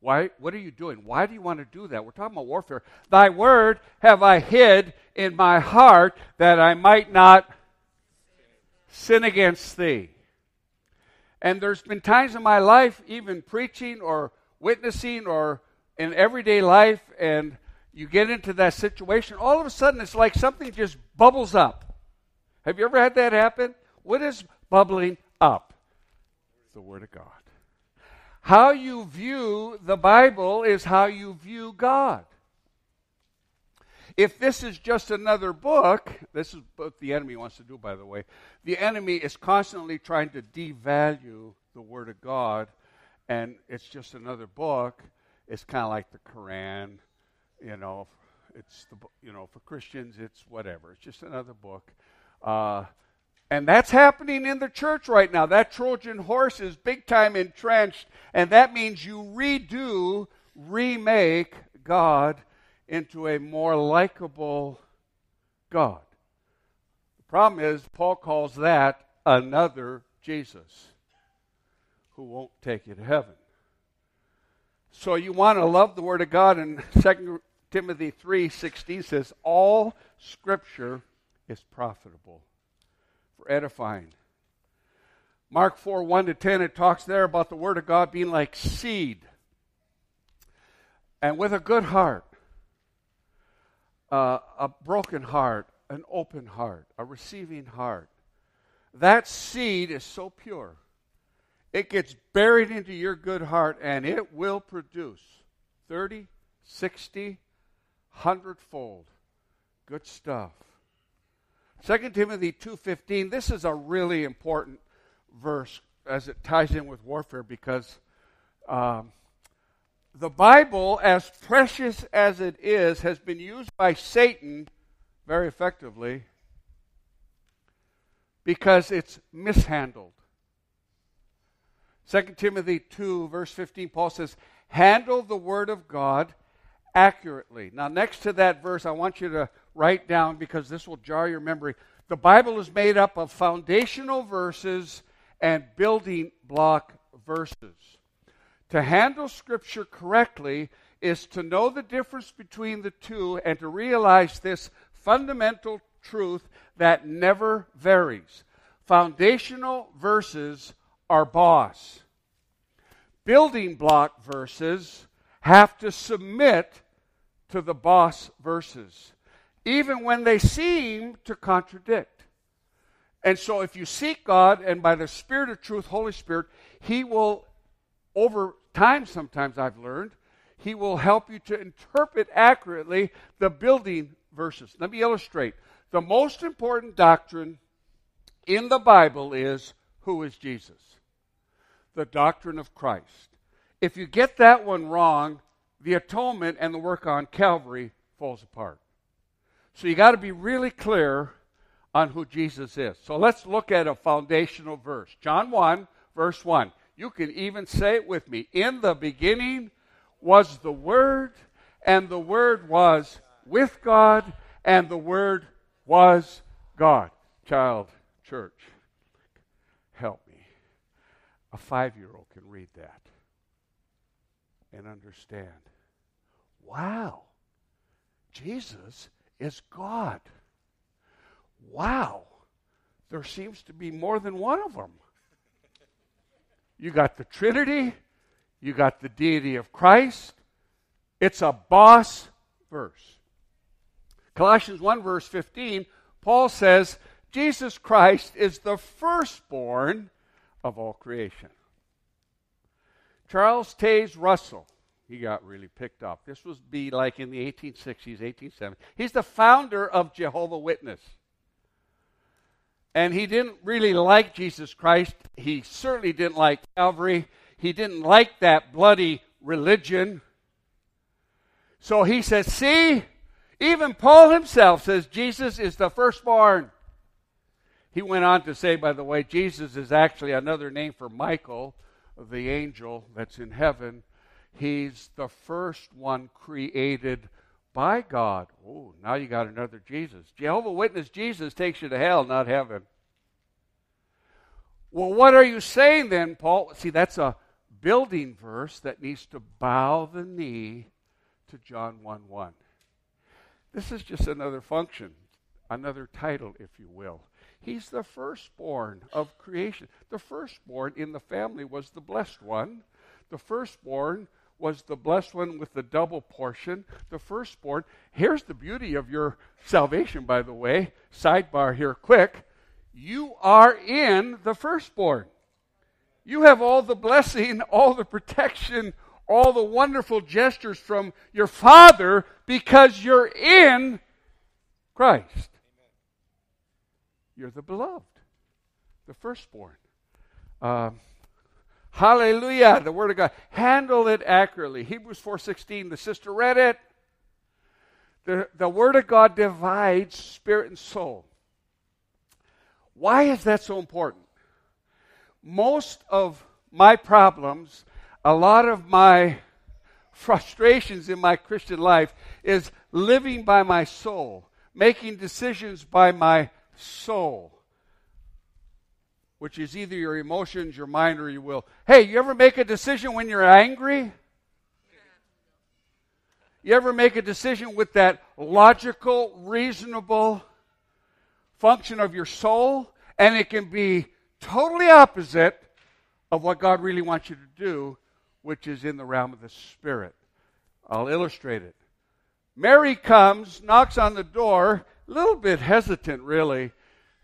Why, what are you doing? Why do you want to do that? We're talking about warfare. Thy word have I hid in my heart that I might not sin against thee. And there's been times in my life, even preaching or witnessing or in everyday life, and you get into that situation, all of a sudden it's like something just bubbles up. Have you ever had that happen? What is bubbling up? The Word of God. How you view the Bible is how you view God. If this is just another book, this is what the enemy wants to do, by the way. The enemy is constantly trying to devalue the Word of God, and it's just another book. It's kind of like the Quran, you know. It's the you know for Christians, it's whatever. It's just another book. Uh, and that's happening in the church right now. That Trojan horse is big time entrenched, and that means you redo, remake God into a more likable God. The problem is, Paul calls that another Jesus who won't take you to heaven. So you want to love the Word of God, and 2 Timothy 3:16 says, All scripture is profitable for edifying. Mark 4 1 to 10, it talks there about the Word of God being like seed. And with a good heart, uh, a broken heart, an open heart, a receiving heart, that seed is so pure. It gets buried into your good heart and it will produce 30, 60, 100 fold. Good stuff. 2 Timothy 2:15 this is a really important verse as it ties in with warfare because um, the Bible, as precious as it is, has been used by Satan very effectively because it's mishandled. 2 Timothy 2, verse 15, Paul says, Handle the word of God accurately. Now, next to that verse, I want you to write down because this will jar your memory. The Bible is made up of foundational verses and building block verses. To handle Scripture correctly is to know the difference between the two and to realize this fundamental truth that never varies. Foundational verses are boss. Building block verses have to submit to the boss verses even when they seem to contradict. And so, if you seek God and by the Spirit of truth, Holy Spirit, He will, over time, sometimes I've learned, He will help you to interpret accurately the building verses. Let me illustrate. The most important doctrine in the Bible is who is Jesus? The doctrine of Christ. If you get that one wrong, the atonement and the work on Calvary falls apart. So you got to be really clear on who Jesus is. So let's look at a foundational verse. John 1, verse 1. You can even say it with me. In the beginning was the Word, and the Word was with God, and the Word was God. Child, church, help me. A five year old can read that and understand. Wow, Jesus is God. Wow. There seems to be more than one of them. You got the Trinity, you got the deity of Christ. It's a boss verse. Colossians 1, verse 15, Paul says, Jesus Christ is the firstborn of all creation. Charles Taze Russell he got really picked up. This was be like in the 1860s, 1870s. He's the founder of Jehovah Witness. And he didn't really like Jesus Christ. He certainly didn't like Calvary. He didn't like that bloody religion. So he says, See, even Paul himself says Jesus is the firstborn. He went on to say, by the way, Jesus is actually another name for Michael, the angel that's in heaven. He's the first one created by God. Oh, now you got another Jesus. Jehovah Witness Jesus takes you to hell, not heaven. Well, what are you saying then, Paul? See, that's a building verse that needs to bow the knee to John 1 1. This is just another function, another title, if you will. He's the firstborn of creation. The firstborn in the family was the blessed one. The firstborn was the blessed one with the double portion, the firstborn. Here's the beauty of your salvation, by the way. Sidebar here, quick. You are in the firstborn. You have all the blessing, all the protection, all the wonderful gestures from your Father because you're in Christ. You're the beloved, the firstborn. Um, hallelujah, the Word of God. Handle it accurately. Hebrews 4.16, the sister read it. The, the Word of God divides spirit and soul. Why is that so important? Most of my problems, a lot of my frustrations in my Christian life is living by my soul, making decisions by my soul, which is either your emotions, your mind, or your will. Hey, you ever make a decision when you're angry? You ever make a decision with that logical, reasonable function of your soul? And it can be totally opposite of what God really wants you to do, which is in the realm of the Spirit. I'll illustrate it. Mary comes, knocks on the door, a little bit hesitant, really.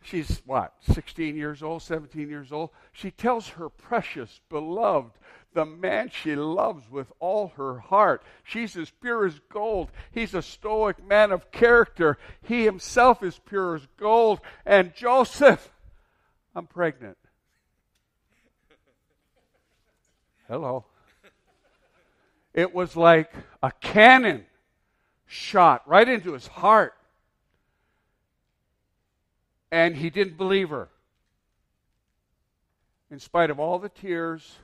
She's what, 16 years old, 17 years old? She tells her precious, beloved, the man she loves with all her heart. She's as pure as gold. He's a stoic man of character. He himself is pure as gold. And Joseph, I'm pregnant. Hello. It was like a cannon shot right into his heart. And he didn't believe her. In spite of all the tears,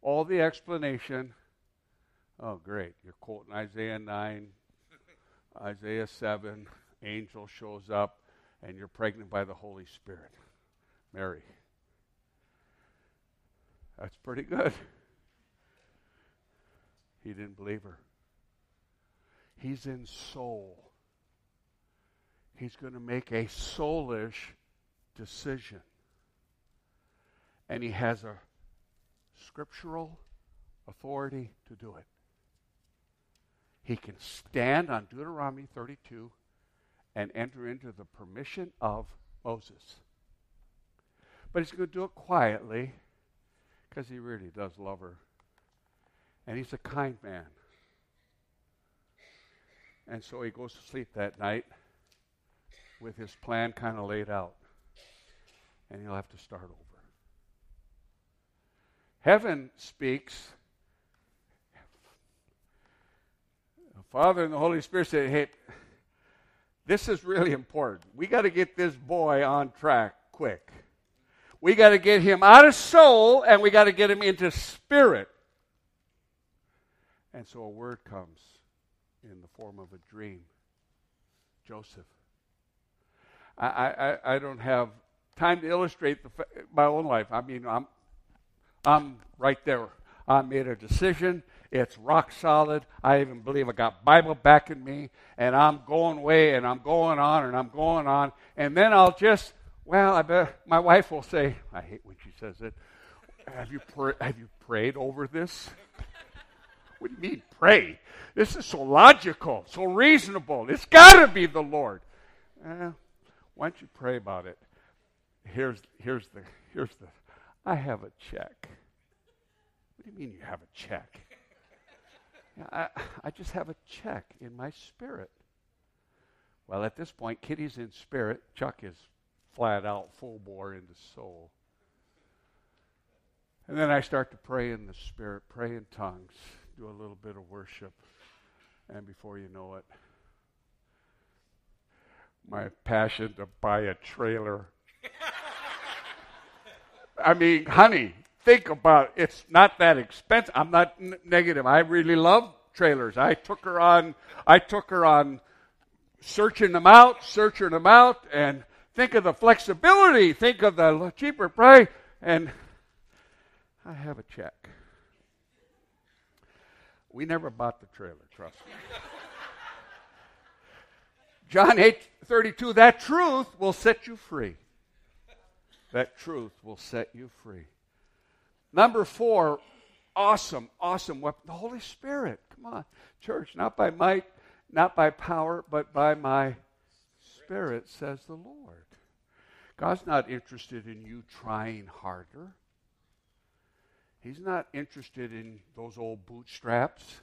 all the explanation. Oh, great. You're quoting Isaiah 9, Isaiah 7. Angel shows up, and you're pregnant by the Holy Spirit. Mary. That's pretty good. He didn't believe her. He's in soul. He's going to make a soulish decision. And he has a scriptural authority to do it. He can stand on Deuteronomy 32 and enter into the permission of Moses. But he's going to do it quietly because he really does love her. And he's a kind man. And so he goes to sleep that night with his plan kind of laid out. And he'll have to start over. Heaven speaks. The Father and the Holy Spirit say, hey, this is really important. We got to get this boy on track quick. We got to get him out of soul and we got to get him into spirit. And so a word comes in the form of a dream. Joseph. I, I, I don't have time to illustrate the, my own life. I mean, I'm, I'm right there. I made a decision. It's rock solid. I even believe I got Bible backing me, and I'm going away, and I'm going on, and I'm going on, and then I'll just well, I bet my wife will say, I hate when she says it. Have you, pr- have you prayed over this? what do you mean, pray? This is so logical, so reasonable. It's got to be the Lord. Eh, why don't you pray about it? Here's, here's, the, here's the, I have a check. What do you mean you have a check? I, I just have a check in my spirit. Well, at this point, Kitty's in spirit. Chuck is flat out full bore into soul. And then I start to pray in the Spirit, pray in tongues, do a little bit of worship. And before you know it, my passion to buy a trailer. I mean, honey, think about it. It's not that expensive. I'm not n- negative. I really love trailers. I took her on. I took her on searching them out, searching them out, and think of the flexibility. Think of the cheaper price, and I have a check. We never bought the trailer. Trust me. John 8 32, that truth will set you free. That truth will set you free. Number four, awesome, awesome weapon. The Holy Spirit. Come on, church, not by might, not by power, but by my spirit, says the Lord. God's not interested in you trying harder. He's not interested in those old bootstraps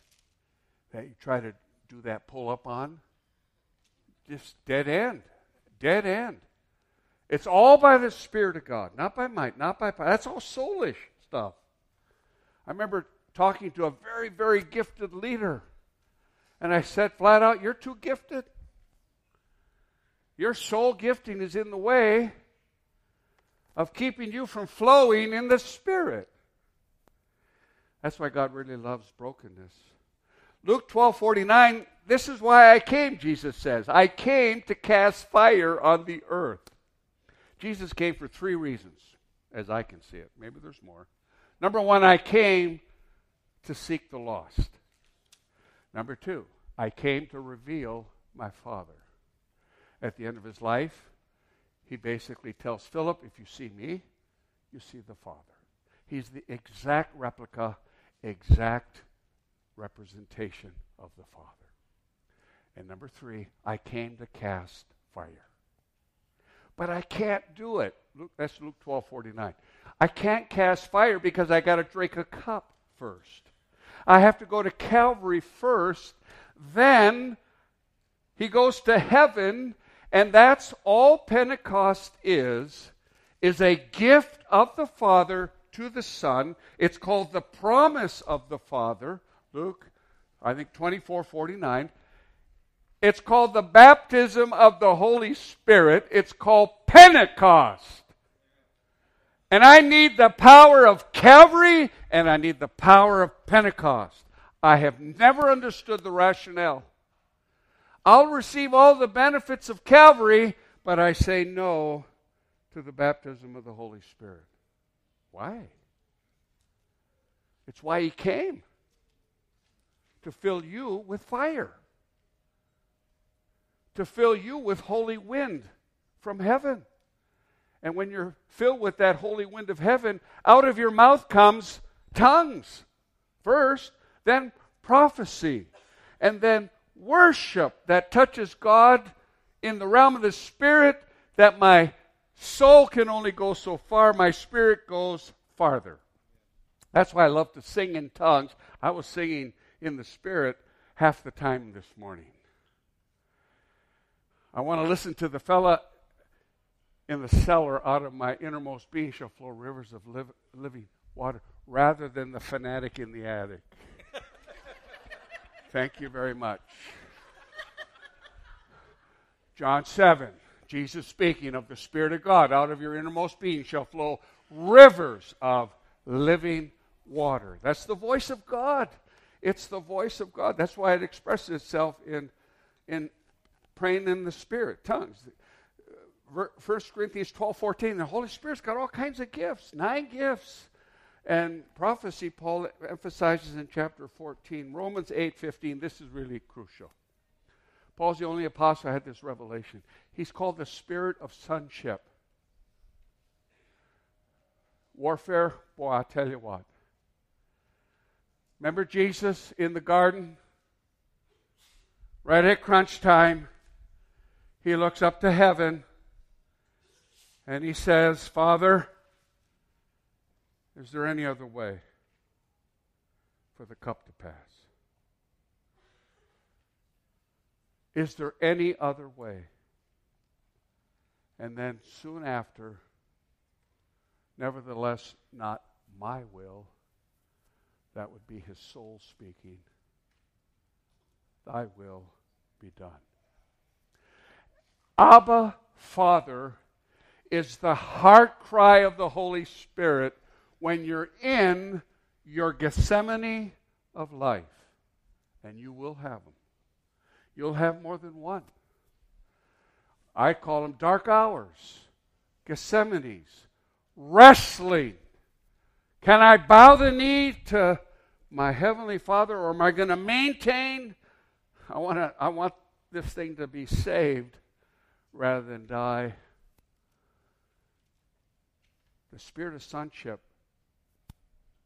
that you try to do that pull up on just dead end. Dead end. It's all by the Spirit of God, not by might, not by power. That's all soulish stuff. I remember talking to a very, very gifted leader, and I said flat out, You're too gifted. Your soul gifting is in the way of keeping you from flowing in the Spirit. That's why God really loves brokenness. Luke 12 49 this is why I came, Jesus says. I came to cast fire on the earth. Jesus came for three reasons, as I can see it. Maybe there's more. Number one, I came to seek the lost. Number two, I came to reveal my Father. At the end of his life, he basically tells Philip, if you see me, you see the Father. He's the exact replica, exact representation of the Father. And number three, I came to cast fire. But I can't do it. Luke, that's Luke 12 49. I can't cast fire because I got to drink a cup first. I have to go to Calvary first. Then he goes to heaven, and that's all Pentecost is, is a gift of the Father to the Son. It's called the promise of the Father. Luke, I think 24 49. It's called the baptism of the Holy Spirit. It's called Pentecost. And I need the power of Calvary and I need the power of Pentecost. I have never understood the rationale. I'll receive all the benefits of Calvary, but I say no to the baptism of the Holy Spirit. Why? It's why He came to fill you with fire to fill you with holy wind from heaven. And when you're filled with that holy wind of heaven, out of your mouth comes tongues first, then prophecy, and then worship that touches God in the realm of the spirit that my soul can only go so far, my spirit goes farther. That's why I love to sing in tongues. I was singing in the spirit half the time this morning. I want to listen to the fella in the cellar out of my innermost being shall flow rivers of liv- living water rather than the fanatic in the attic. Thank you very much. John 7, Jesus speaking of the Spirit of God, out of your innermost being shall flow rivers of living water. That's the voice of God. It's the voice of God. That's why it expresses itself in, in praying in the Spirit, tongues. 1 Corinthians 12 14, the Holy Spirit's got all kinds of gifts, nine gifts. And prophecy, Paul emphasizes in chapter 14. Romans 8 15, this is really crucial. Paul's the only apostle who had this revelation. He's called the spirit of sonship. Warfare, boy, I tell you what. Remember Jesus in the garden? Right at crunch time, he looks up to heaven and he says, Father, is there any other way for the cup to pass? Is there any other way? And then soon after, nevertheless, not my will. That would be his soul speaking. Thy will be done. Abba, Father, is the heart cry of the Holy Spirit when you're in your Gethsemane of life. And you will have them. You'll have more than one. I call them dark hours, Gethsemane's, wrestling. Can I bow the knee to my heavenly Father, or am I going to maintain? I want to. I want this thing to be saved rather than die. The spirit of sonship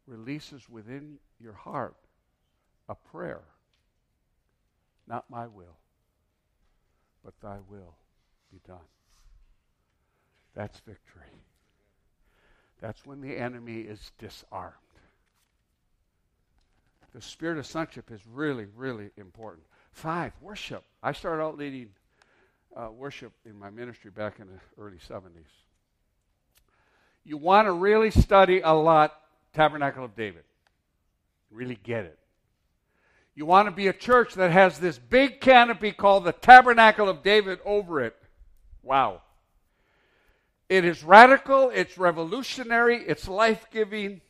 releases within your heart a prayer. Not my will, but thy will be done. That's victory. That's when the enemy is disarmed. The spirit of sonship is really, really important. Five, worship. I started out leading uh, worship in my ministry back in the early 70s. You want to really study a lot Tabernacle of David. Really get it. You want to be a church that has this big canopy called the Tabernacle of David over it. Wow. It is radical, it's revolutionary, it's life giving.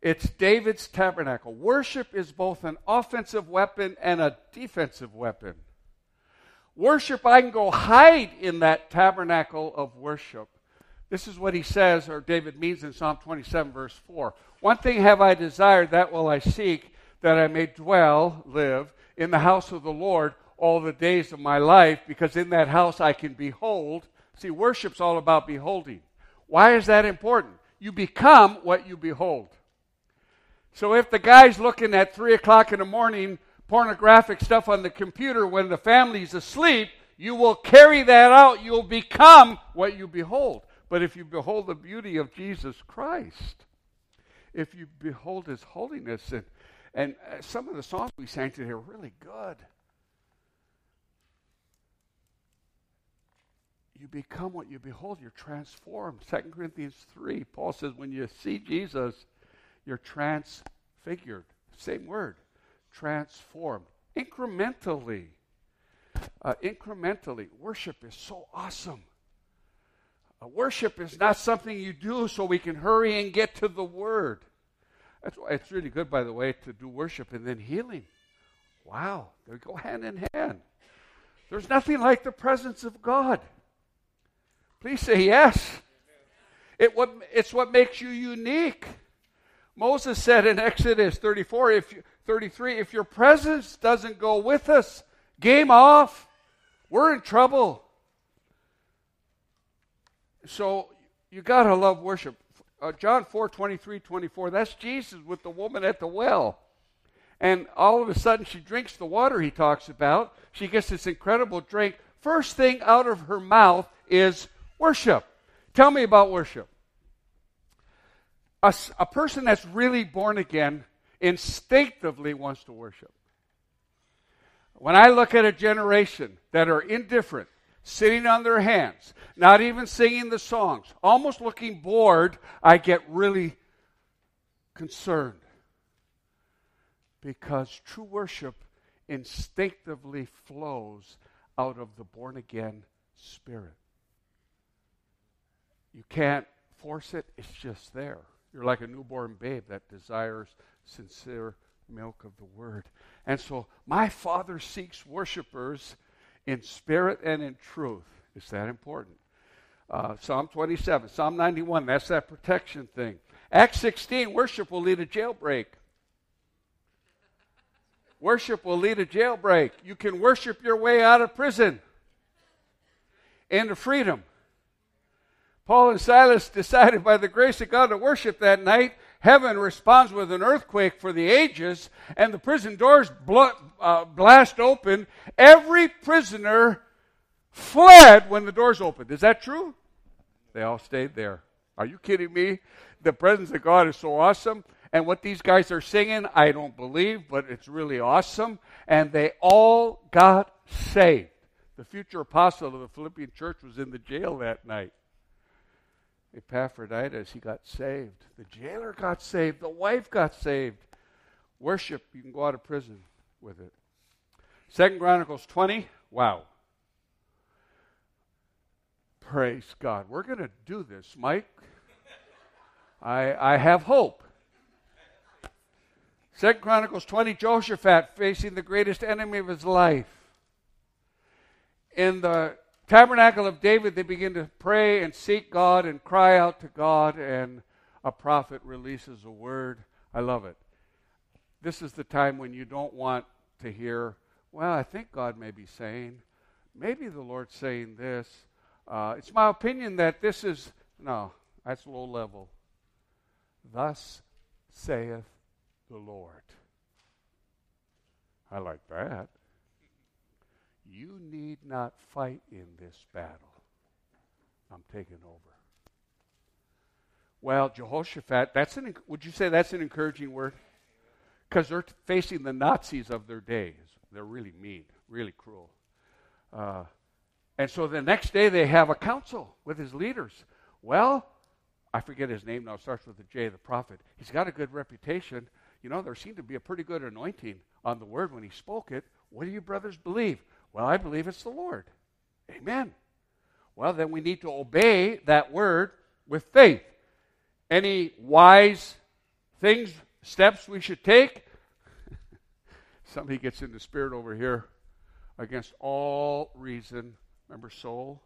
It's David's tabernacle. Worship is both an offensive weapon and a defensive weapon. Worship, I can go hide in that tabernacle of worship. This is what he says, or David means in Psalm 27, verse 4. One thing have I desired, that will I seek, that I may dwell, live, in the house of the Lord all the days of my life, because in that house I can behold. See, worship's all about beholding. Why is that important? You become what you behold. So if the guy's looking at 3 o'clock in the morning pornographic stuff on the computer when the family's asleep, you will carry that out. You'll become what you behold. But if you behold the beauty of Jesus Christ, if you behold his holiness, and, and uh, some of the songs we sang today are really good. You become what you behold. You're transformed. 2 Corinthians 3, Paul says, when you see Jesus, you're transfigured. Same word transformed incrementally. Uh, incrementally. Worship is so awesome. Uh, worship is not something you do so we can hurry and get to the Word. That's why it's really good, by the way, to do worship and then healing. Wow, they go hand in hand. There's nothing like the presence of God. Please say yes. It what, it's what makes you unique. Moses said in Exodus 34, if you, 33, if your presence doesn't go with us, game off. We're in trouble. So you got to love worship. Uh, John 4 23, 24, that's Jesus with the woman at the well. And all of a sudden, she drinks the water he talks about. She gets this incredible drink. First thing out of her mouth is worship. Tell me about worship a, a person that's really born again instinctively wants to worship. When I look at a generation that are indifferent, sitting on their hands, not even singing the songs, almost looking bored, I get really concerned. Because true worship instinctively flows out of the born again spirit. You can't force it, it's just there. You're like a newborn babe that desires sincere milk of the word. And so my Father seeks worshipers in spirit and in truth. Is that important? Uh, Psalm 27, Psalm 91, that's that protection thing. Acts 16, worship will lead a jailbreak. Worship will lead a jailbreak. You can worship your way out of prison into freedom. Paul and Silas decided by the grace of God to worship that night. Heaven responds with an earthquake for the ages, and the prison doors bl- uh, blast open. Every prisoner fled when the doors opened. Is that true? They all stayed there. Are you kidding me? The presence of God is so awesome. And what these guys are singing, I don't believe, but it's really awesome. And they all got saved. The future apostle of the Philippian church was in the jail that night. Epaphroditus, he got saved. The jailer got saved. The wife got saved. Worship, you can go out of prison with it. Second Chronicles 20, wow. Praise God. We're going to do this, Mike. I, I have hope. Second Chronicles 20, Jehoshaphat facing the greatest enemy of his life. In the tabernacle of David, they begin to pray and seek God and cry out to God, and a prophet releases a word. I love it. This is the time when you don't want to hear, well, I think God may be saying, maybe the Lord's saying this. Uh, it's my opinion that this is, no, that's low level. Thus saith the Lord. I like that. You need not fight in this battle. I'm taking over. Well, Jehoshaphat, that's an, would you say that's an encouraging word? Because they're facing the Nazis of their days. They're really mean, really cruel. Uh, and so the next day they have a council with his leaders. Well, I forget his name now, it starts with a J, the prophet. He's got a good reputation. You know, there seemed to be a pretty good anointing on the word when he spoke it. What do you brothers believe? Well, I believe it's the Lord. Amen. Well, then we need to obey that word with faith. Any wise things, steps we should take? Somebody gets in the spirit over here against all reason. Remember soul?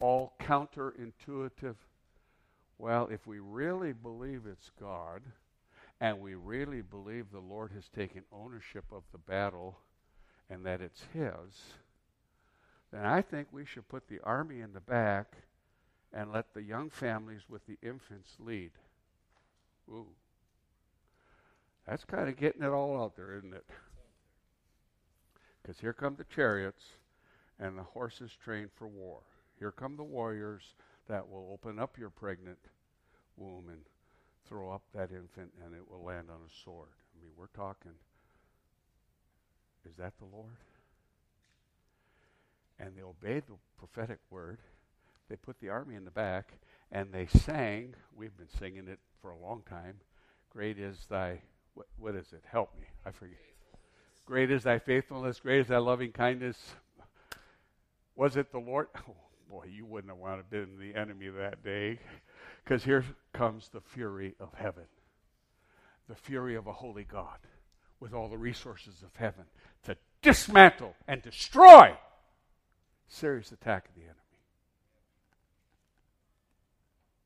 All counterintuitive. Well, if we really believe it's God and we really believe the Lord has taken ownership of the battle and that it's His, then I think we should put the army in the back and let the young families with the infants lead. Ooh. That's kind of getting it all out there, isn't it? Because here come the chariots and the horses trained for war. Here come the warriors that will open up your pregnant womb and throw up that infant and it will land on a sword. I mean, we're talking is that the Lord? And they obeyed the prophetic word. They put the army in the back and they sang. We've been singing it for a long time. Great is thy, what, what is it? Help me. I forget. Great is thy faithfulness. Great is thy loving kindness. Was it the Lord? Oh, boy, you wouldn't have wanted to been the enemy that day. Because here comes the fury of heaven, the fury of a holy God with all the resources of heaven to dismantle and destroy serious attack of the enemy.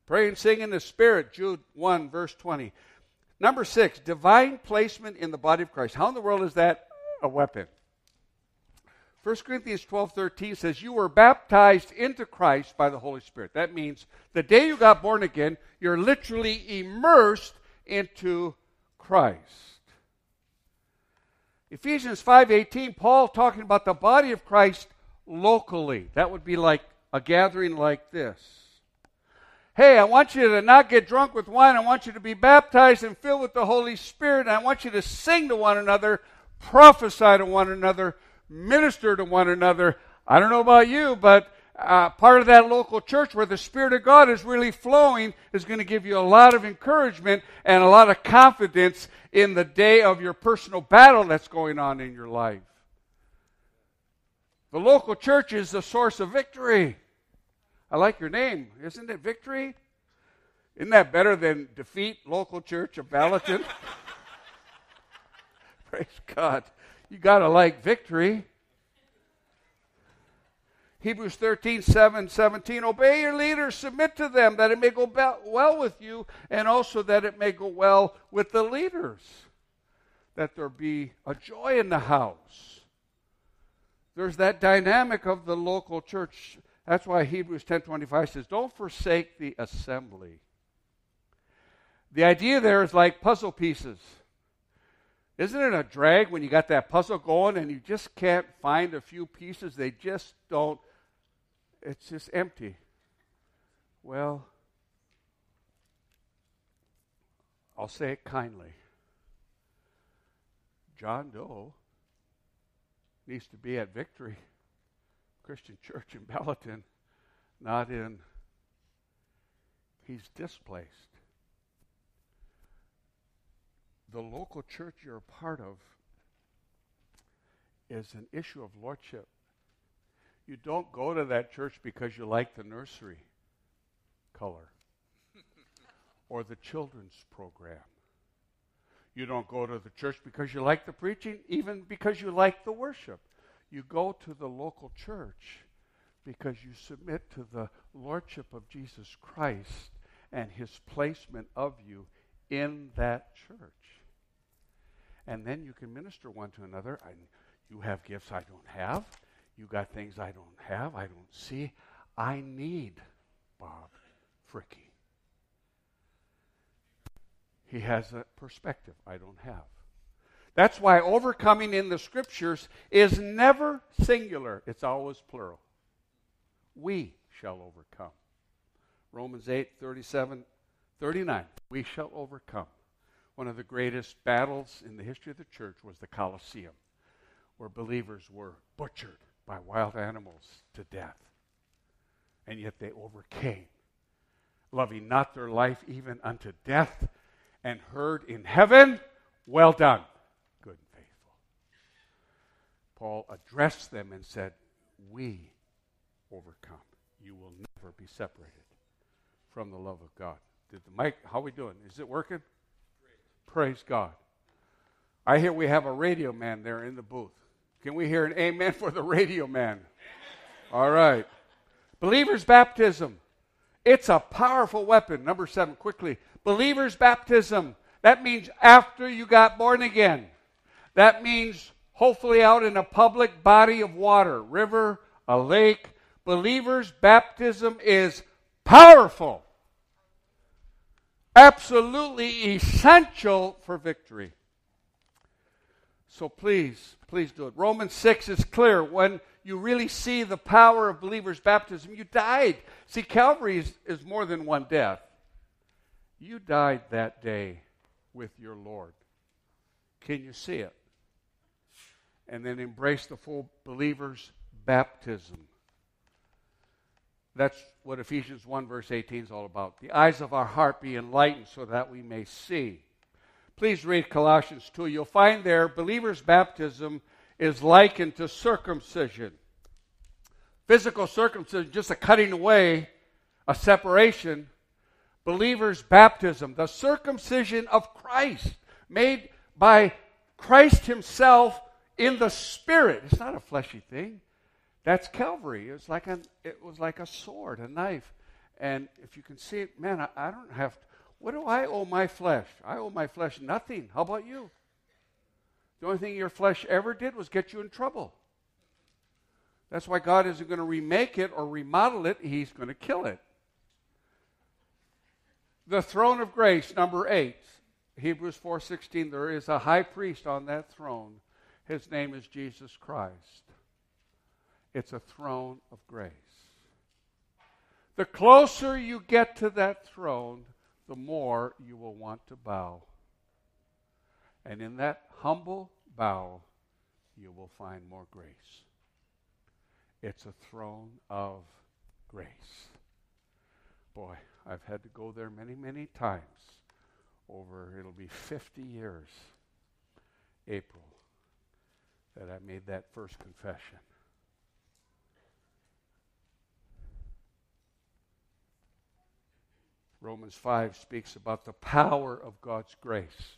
Pray and sing in the Spirit, Jude 1, verse 20. Number six, divine placement in the body of Christ. How in the world is that a weapon? 1 Corinthians 12 13 says, You were baptized into Christ by the Holy Spirit. That means the day you got born again, you're literally immersed into Christ. Ephesians 5:18, Paul talking about the body of Christ locally. That would be like a gathering like this. Hey, I want you to not get drunk with wine. I want you to be baptized and filled with the Holy Spirit. And I want you to sing to one another, prophesy to one another, minister to one another. I don't know about you, but uh, part of that local church where the Spirit of God is really flowing is going to give you a lot of encouragement and a lot of confidence in the day of your personal battle that's going on in your life. The local church is the source of victory. I like your name. Isn't it victory? Isn't that better than defeat local church of Balaton? Praise God. You got to like victory. Hebrews 13, 7, 17. Obey your leaders, submit to them, that it may go well with you, and also that it may go well with the leaders. That there be a joy in the house. There's that dynamic of the local church. That's why Hebrews 10:25 says, "Don't forsake the assembly." The idea there is like puzzle pieces. Isn't it a drag when you got that puzzle going and you just can't find a few pieces? They just don't it's just empty. Well, I'll say it kindly. John Doe needs to be at Victory Christian Church in Balaton, not in he's displaced. The local church you're a part of is an issue of lordship. You don't go to that church because you like the nursery color or the children's program. You don't go to the church because you like the preaching, even because you like the worship. You go to the local church because you submit to the lordship of Jesus Christ and his placement of you in that church. And then you can minister one to another. I, you have gifts I don't have. You got things I don't have, I don't see. I need Bob Fricke. He has a perspective I don't have. That's why overcoming in the scriptures is never singular, it's always plural. We shall overcome. Romans 8 37, 39. We shall overcome. One of the greatest battles in the history of the church was the Colosseum, where believers were butchered by wild animals to death. And yet they overcame, loving not their life even unto death, and heard in heaven, Well done, good and faithful. Paul addressed them and said, We overcome. You will never be separated from the love of God. Did the mic, how are we doing? Is it working? Great. Praise God. I hear we have a radio man there in the booth. Can we hear an amen for the radio man? All right. Believer's baptism. It's a powerful weapon. Number seven, quickly. Believer's baptism. That means after you got born again. That means hopefully out in a public body of water, river, a lake. Believer's baptism is powerful. Absolutely essential for victory. So please, please do it. Romans 6 is clear. When you really see the power of believers' baptism, you died. See, Calvary is, is more than one death. You died that day with your Lord. Can you see it? And then embrace the full believer's baptism. That's what Ephesians 1, verse 18 is all about. The eyes of our heart be enlightened so that we may see. Please read Colossians 2. You'll find there believer's baptism is likened to circumcision. Physical circumcision, just a cutting away, a separation. Believer's baptism, the circumcision of Christ, made by Christ Himself in the Spirit. It's not a fleshy thing. That's Calvary. It's like a, it was like a sword, a knife. And if you can see it, man, I, I don't have to what do I owe my flesh? I owe my flesh nothing. How about you? The only thing your flesh ever did was get you in trouble. That's why God isn't going to remake it or remodel it, He's going to kill it. The throne of grace, number eight. Hebrews 4:16 there is a high priest on that throne. His name is Jesus Christ. It's a throne of grace. The closer you get to that throne, the more you will want to bow. And in that humble bow, you will find more grace. It's a throne of grace. Boy, I've had to go there many, many times over, it'll be 50 years, April, that I made that first confession. Romans 5 speaks about the power of God's grace.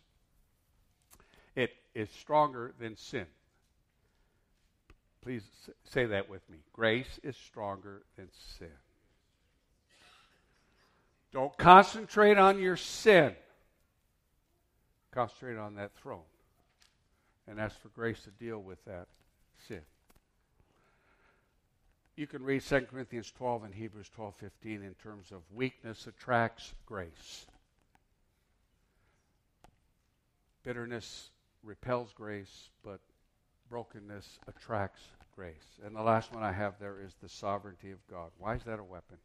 It is stronger than sin. Please say that with me. Grace is stronger than sin. Don't concentrate on your sin. Concentrate on that throne and ask for grace to deal with that sin you can read 2 Corinthians 12 and Hebrews 12 15 in terms of weakness attracts grace. Bitterness repels grace, but brokenness attracts grace. And the last one I have there is the sovereignty of God. Why is that a weapon?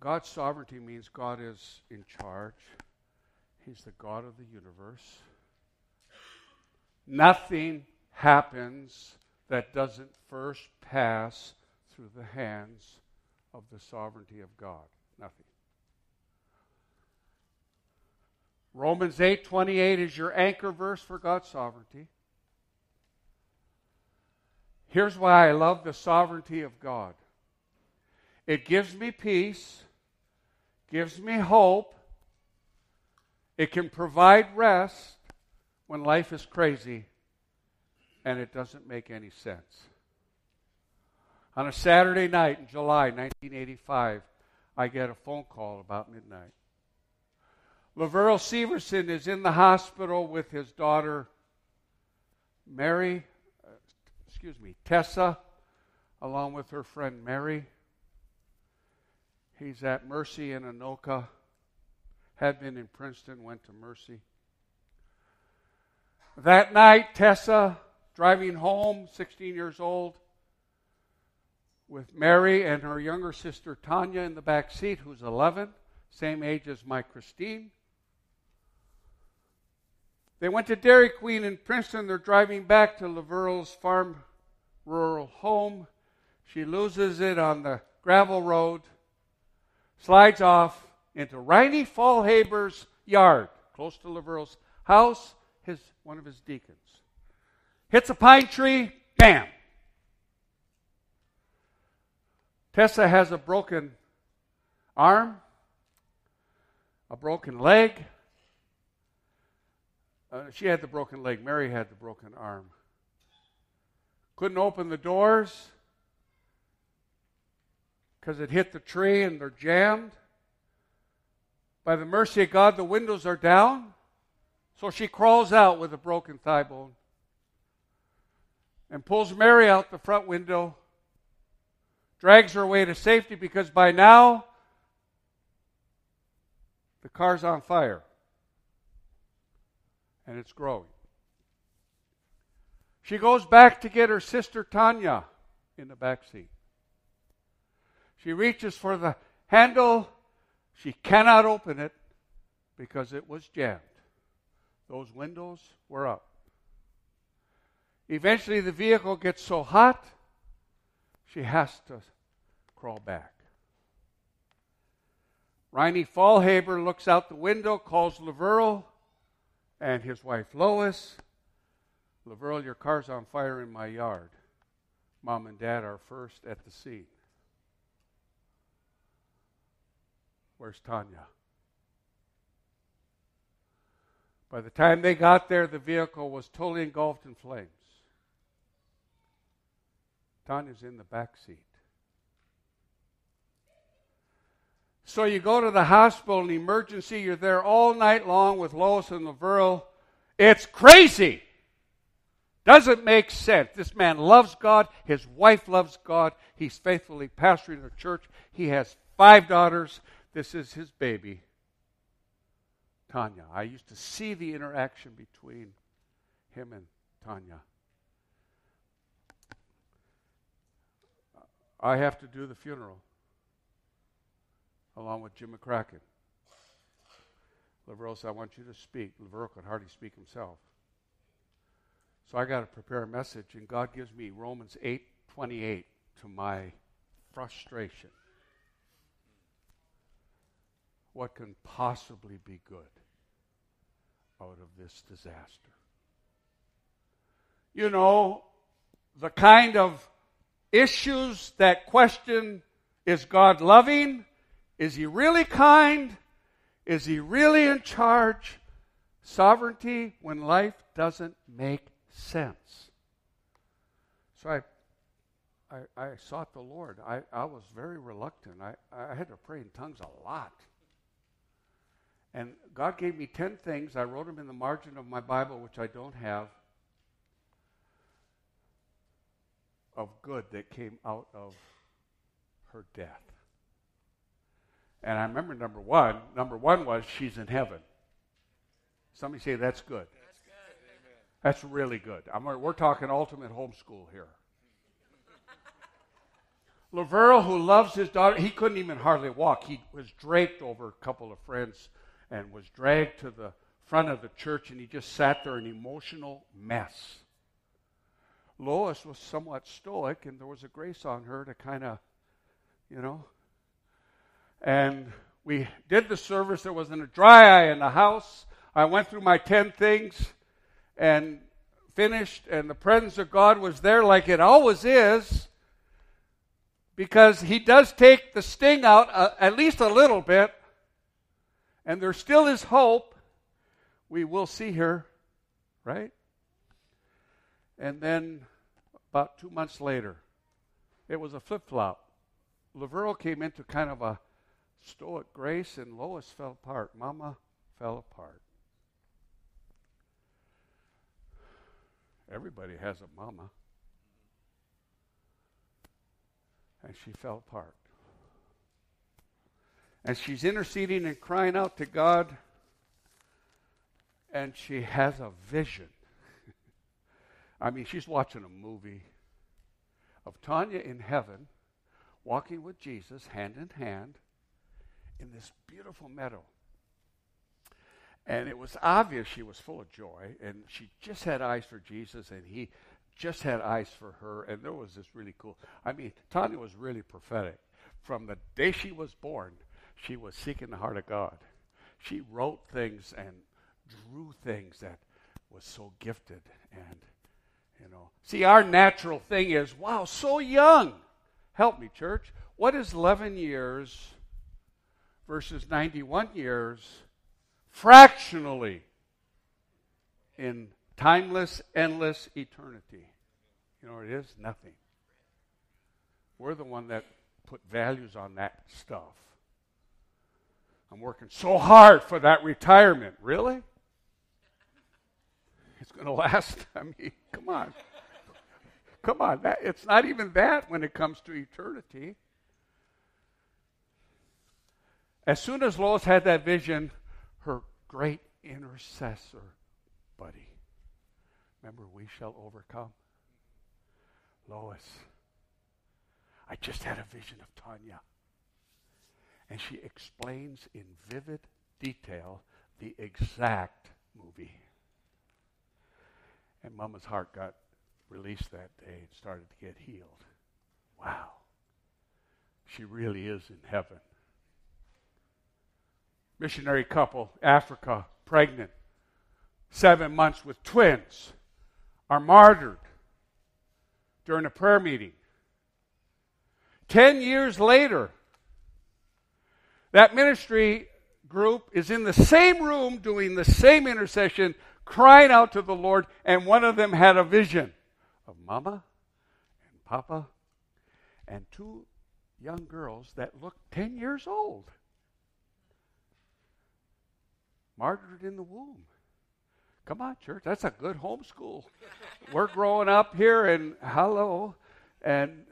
God's sovereignty means God is in charge. He's the God of the universe. Nothing happens that doesn't first pass through the hands of the sovereignty of God. Nothing. Romans 8:28 is your anchor verse for God's sovereignty. Here's why I love the sovereignty of God. It gives me peace, gives me hope. It can provide rest when life is crazy and it doesn't make any sense. On a Saturday night in July 1985, I get a phone call about midnight. Laverl Severson is in the hospital with his daughter, Mary, uh, excuse me, Tessa, along with her friend Mary. He's at Mercy in Anoka, had been in Princeton, went to Mercy. That night, Tessa, driving home, 16 years old, with Mary and her younger sister Tanya in the back seat, who's 11, same age as my Christine. They went to Dairy Queen in Princeton. They're driving back to Laverl's farm rural home. She loses it on the gravel road, slides off into Riney Fallhaber's yard, close to Laverl's house, his, one of his deacons. Hits a pine tree, bam! Tessa has a broken arm, a broken leg, uh, she had the broken leg. Mary had the broken arm. Couldn't open the doors because it hit the tree and they're jammed. By the mercy of God, the windows are down. So she crawls out with a broken thigh bone and pulls Mary out the front window, drags her away to safety because by now the car's on fire and it's growing. She goes back to get her sister Tanya in the back seat. She reaches for the handle. She cannot open it because it was jammed. Those windows were up. Eventually, the vehicle gets so hot, she has to crawl back. Riney Fallhaber looks out the window, calls Laverl and his wife Lois. Laverl, your car's on fire in my yard. Mom and Dad are first at the scene. Where's Tanya? By the time they got there, the vehicle was totally engulfed in flames. Tanya's in the back seat. So you go to the hospital in emergency, you're there all night long with Lois and Laverl. It's crazy. Doesn't make sense. This man loves God. His wife loves God. He's faithfully pastoring a church. He has five daughters. This is his baby, Tanya. I used to see the interaction between him and Tanya. I have to do the funeral along with Jim McCracken. Laverl said, I want you to speak. Laverl could hardly speak himself. So I got to prepare a message, and God gives me Romans 8 28 to my frustration. What can possibly be good out of this disaster? You know, the kind of issues that question is God loving? Is he really kind? Is he really in charge? Sovereignty when life doesn't make sense. So I, I, I sought the Lord. I, I was very reluctant. I, I had to pray in tongues a lot. And God gave me 10 things. I wrote them in the margin of my Bible, which I don't have, of good that came out of her death. And I remember number one. Number one was she's in heaven. Somebody say that's good. That's, good. that's really good. I'm, we're talking ultimate homeschool here. Laverl, who loves his daughter, he couldn't even hardly walk. He was draped over a couple of friends and was dragged to the front of the church, and he just sat there, an emotional mess. Lois was somewhat stoic, and there was a grace on her to kind of, you know, And we did the service. There wasn't a dry eye in the house. I went through my 10 things and finished, and the presence of God was there like it always is because He does take the sting out uh, at least a little bit, and there still is hope. We will see her, right? And then about two months later, it was a flip flop. Laverl came into kind of a stoic grace, and Lois fell apart. Mama fell apart. Everybody has a mama. And she fell apart. And she's interceding and crying out to God. And she has a vision. I mean, she's watching a movie of Tanya in heaven, walking with Jesus hand in hand in this beautiful meadow. And it was obvious she was full of joy, and she just had eyes for Jesus, and he just had eyes for her. And there was this really cool. I mean, Tanya was really prophetic. From the day she was born, she was seeking the heart of God. She wrote things and drew things that was so gifted. And, you know, see, our natural thing is, wow, so young. Help me, church. What is 11 years versus 91 years? fractionally in timeless, endless eternity. You know what it is? Nothing. We're the one that put values on that stuff. I'm working so hard for that retirement. Really? Going to last. I mean, come on. Come on. That, it's not even that when it comes to eternity. As soon as Lois had that vision, her great intercessor buddy. Remember, we shall overcome. Lois, I just had a vision of Tanya. And she explains in vivid detail the exact movie. And Mama's heart got released that day and started to get healed. Wow. She really is in heaven missionary couple, Africa, pregnant, seven months with twins, are martyred during a prayer meeting. Ten years later, that ministry group is in the same room doing the same intercession, crying out to the Lord, and one of them had a vision of Mama and Papa and two young girls that looked 10 years old martyred in the womb. Come on, church. That's a good homeschool. We're growing up here, and hello, and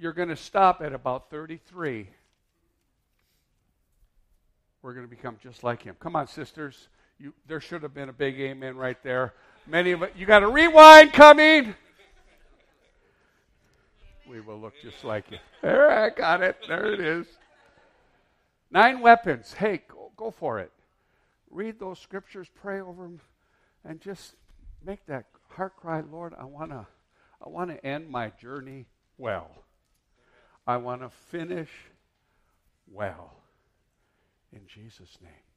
you're going to stop at about 33. We're going to become just like him. Come on, sisters. You, there should have been a big amen right there. Many of it. You got a rewind coming. We will look just like you. There, I got it. There it is. Nine weapons. Hey, go, go for it read those scriptures, pray over them, and just make that heart cry, Lord, I want to I want to end my journey well. I want to finish well. In Jesus' name.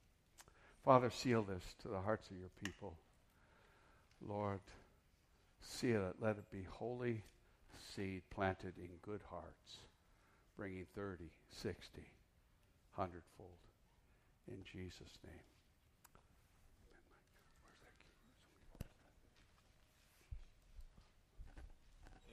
Father, seal this to the hearts of your people. Lord, seal it. Let it be holy seed planted in good hearts, bringing 30, 60, 100 fold. In Jesus' name.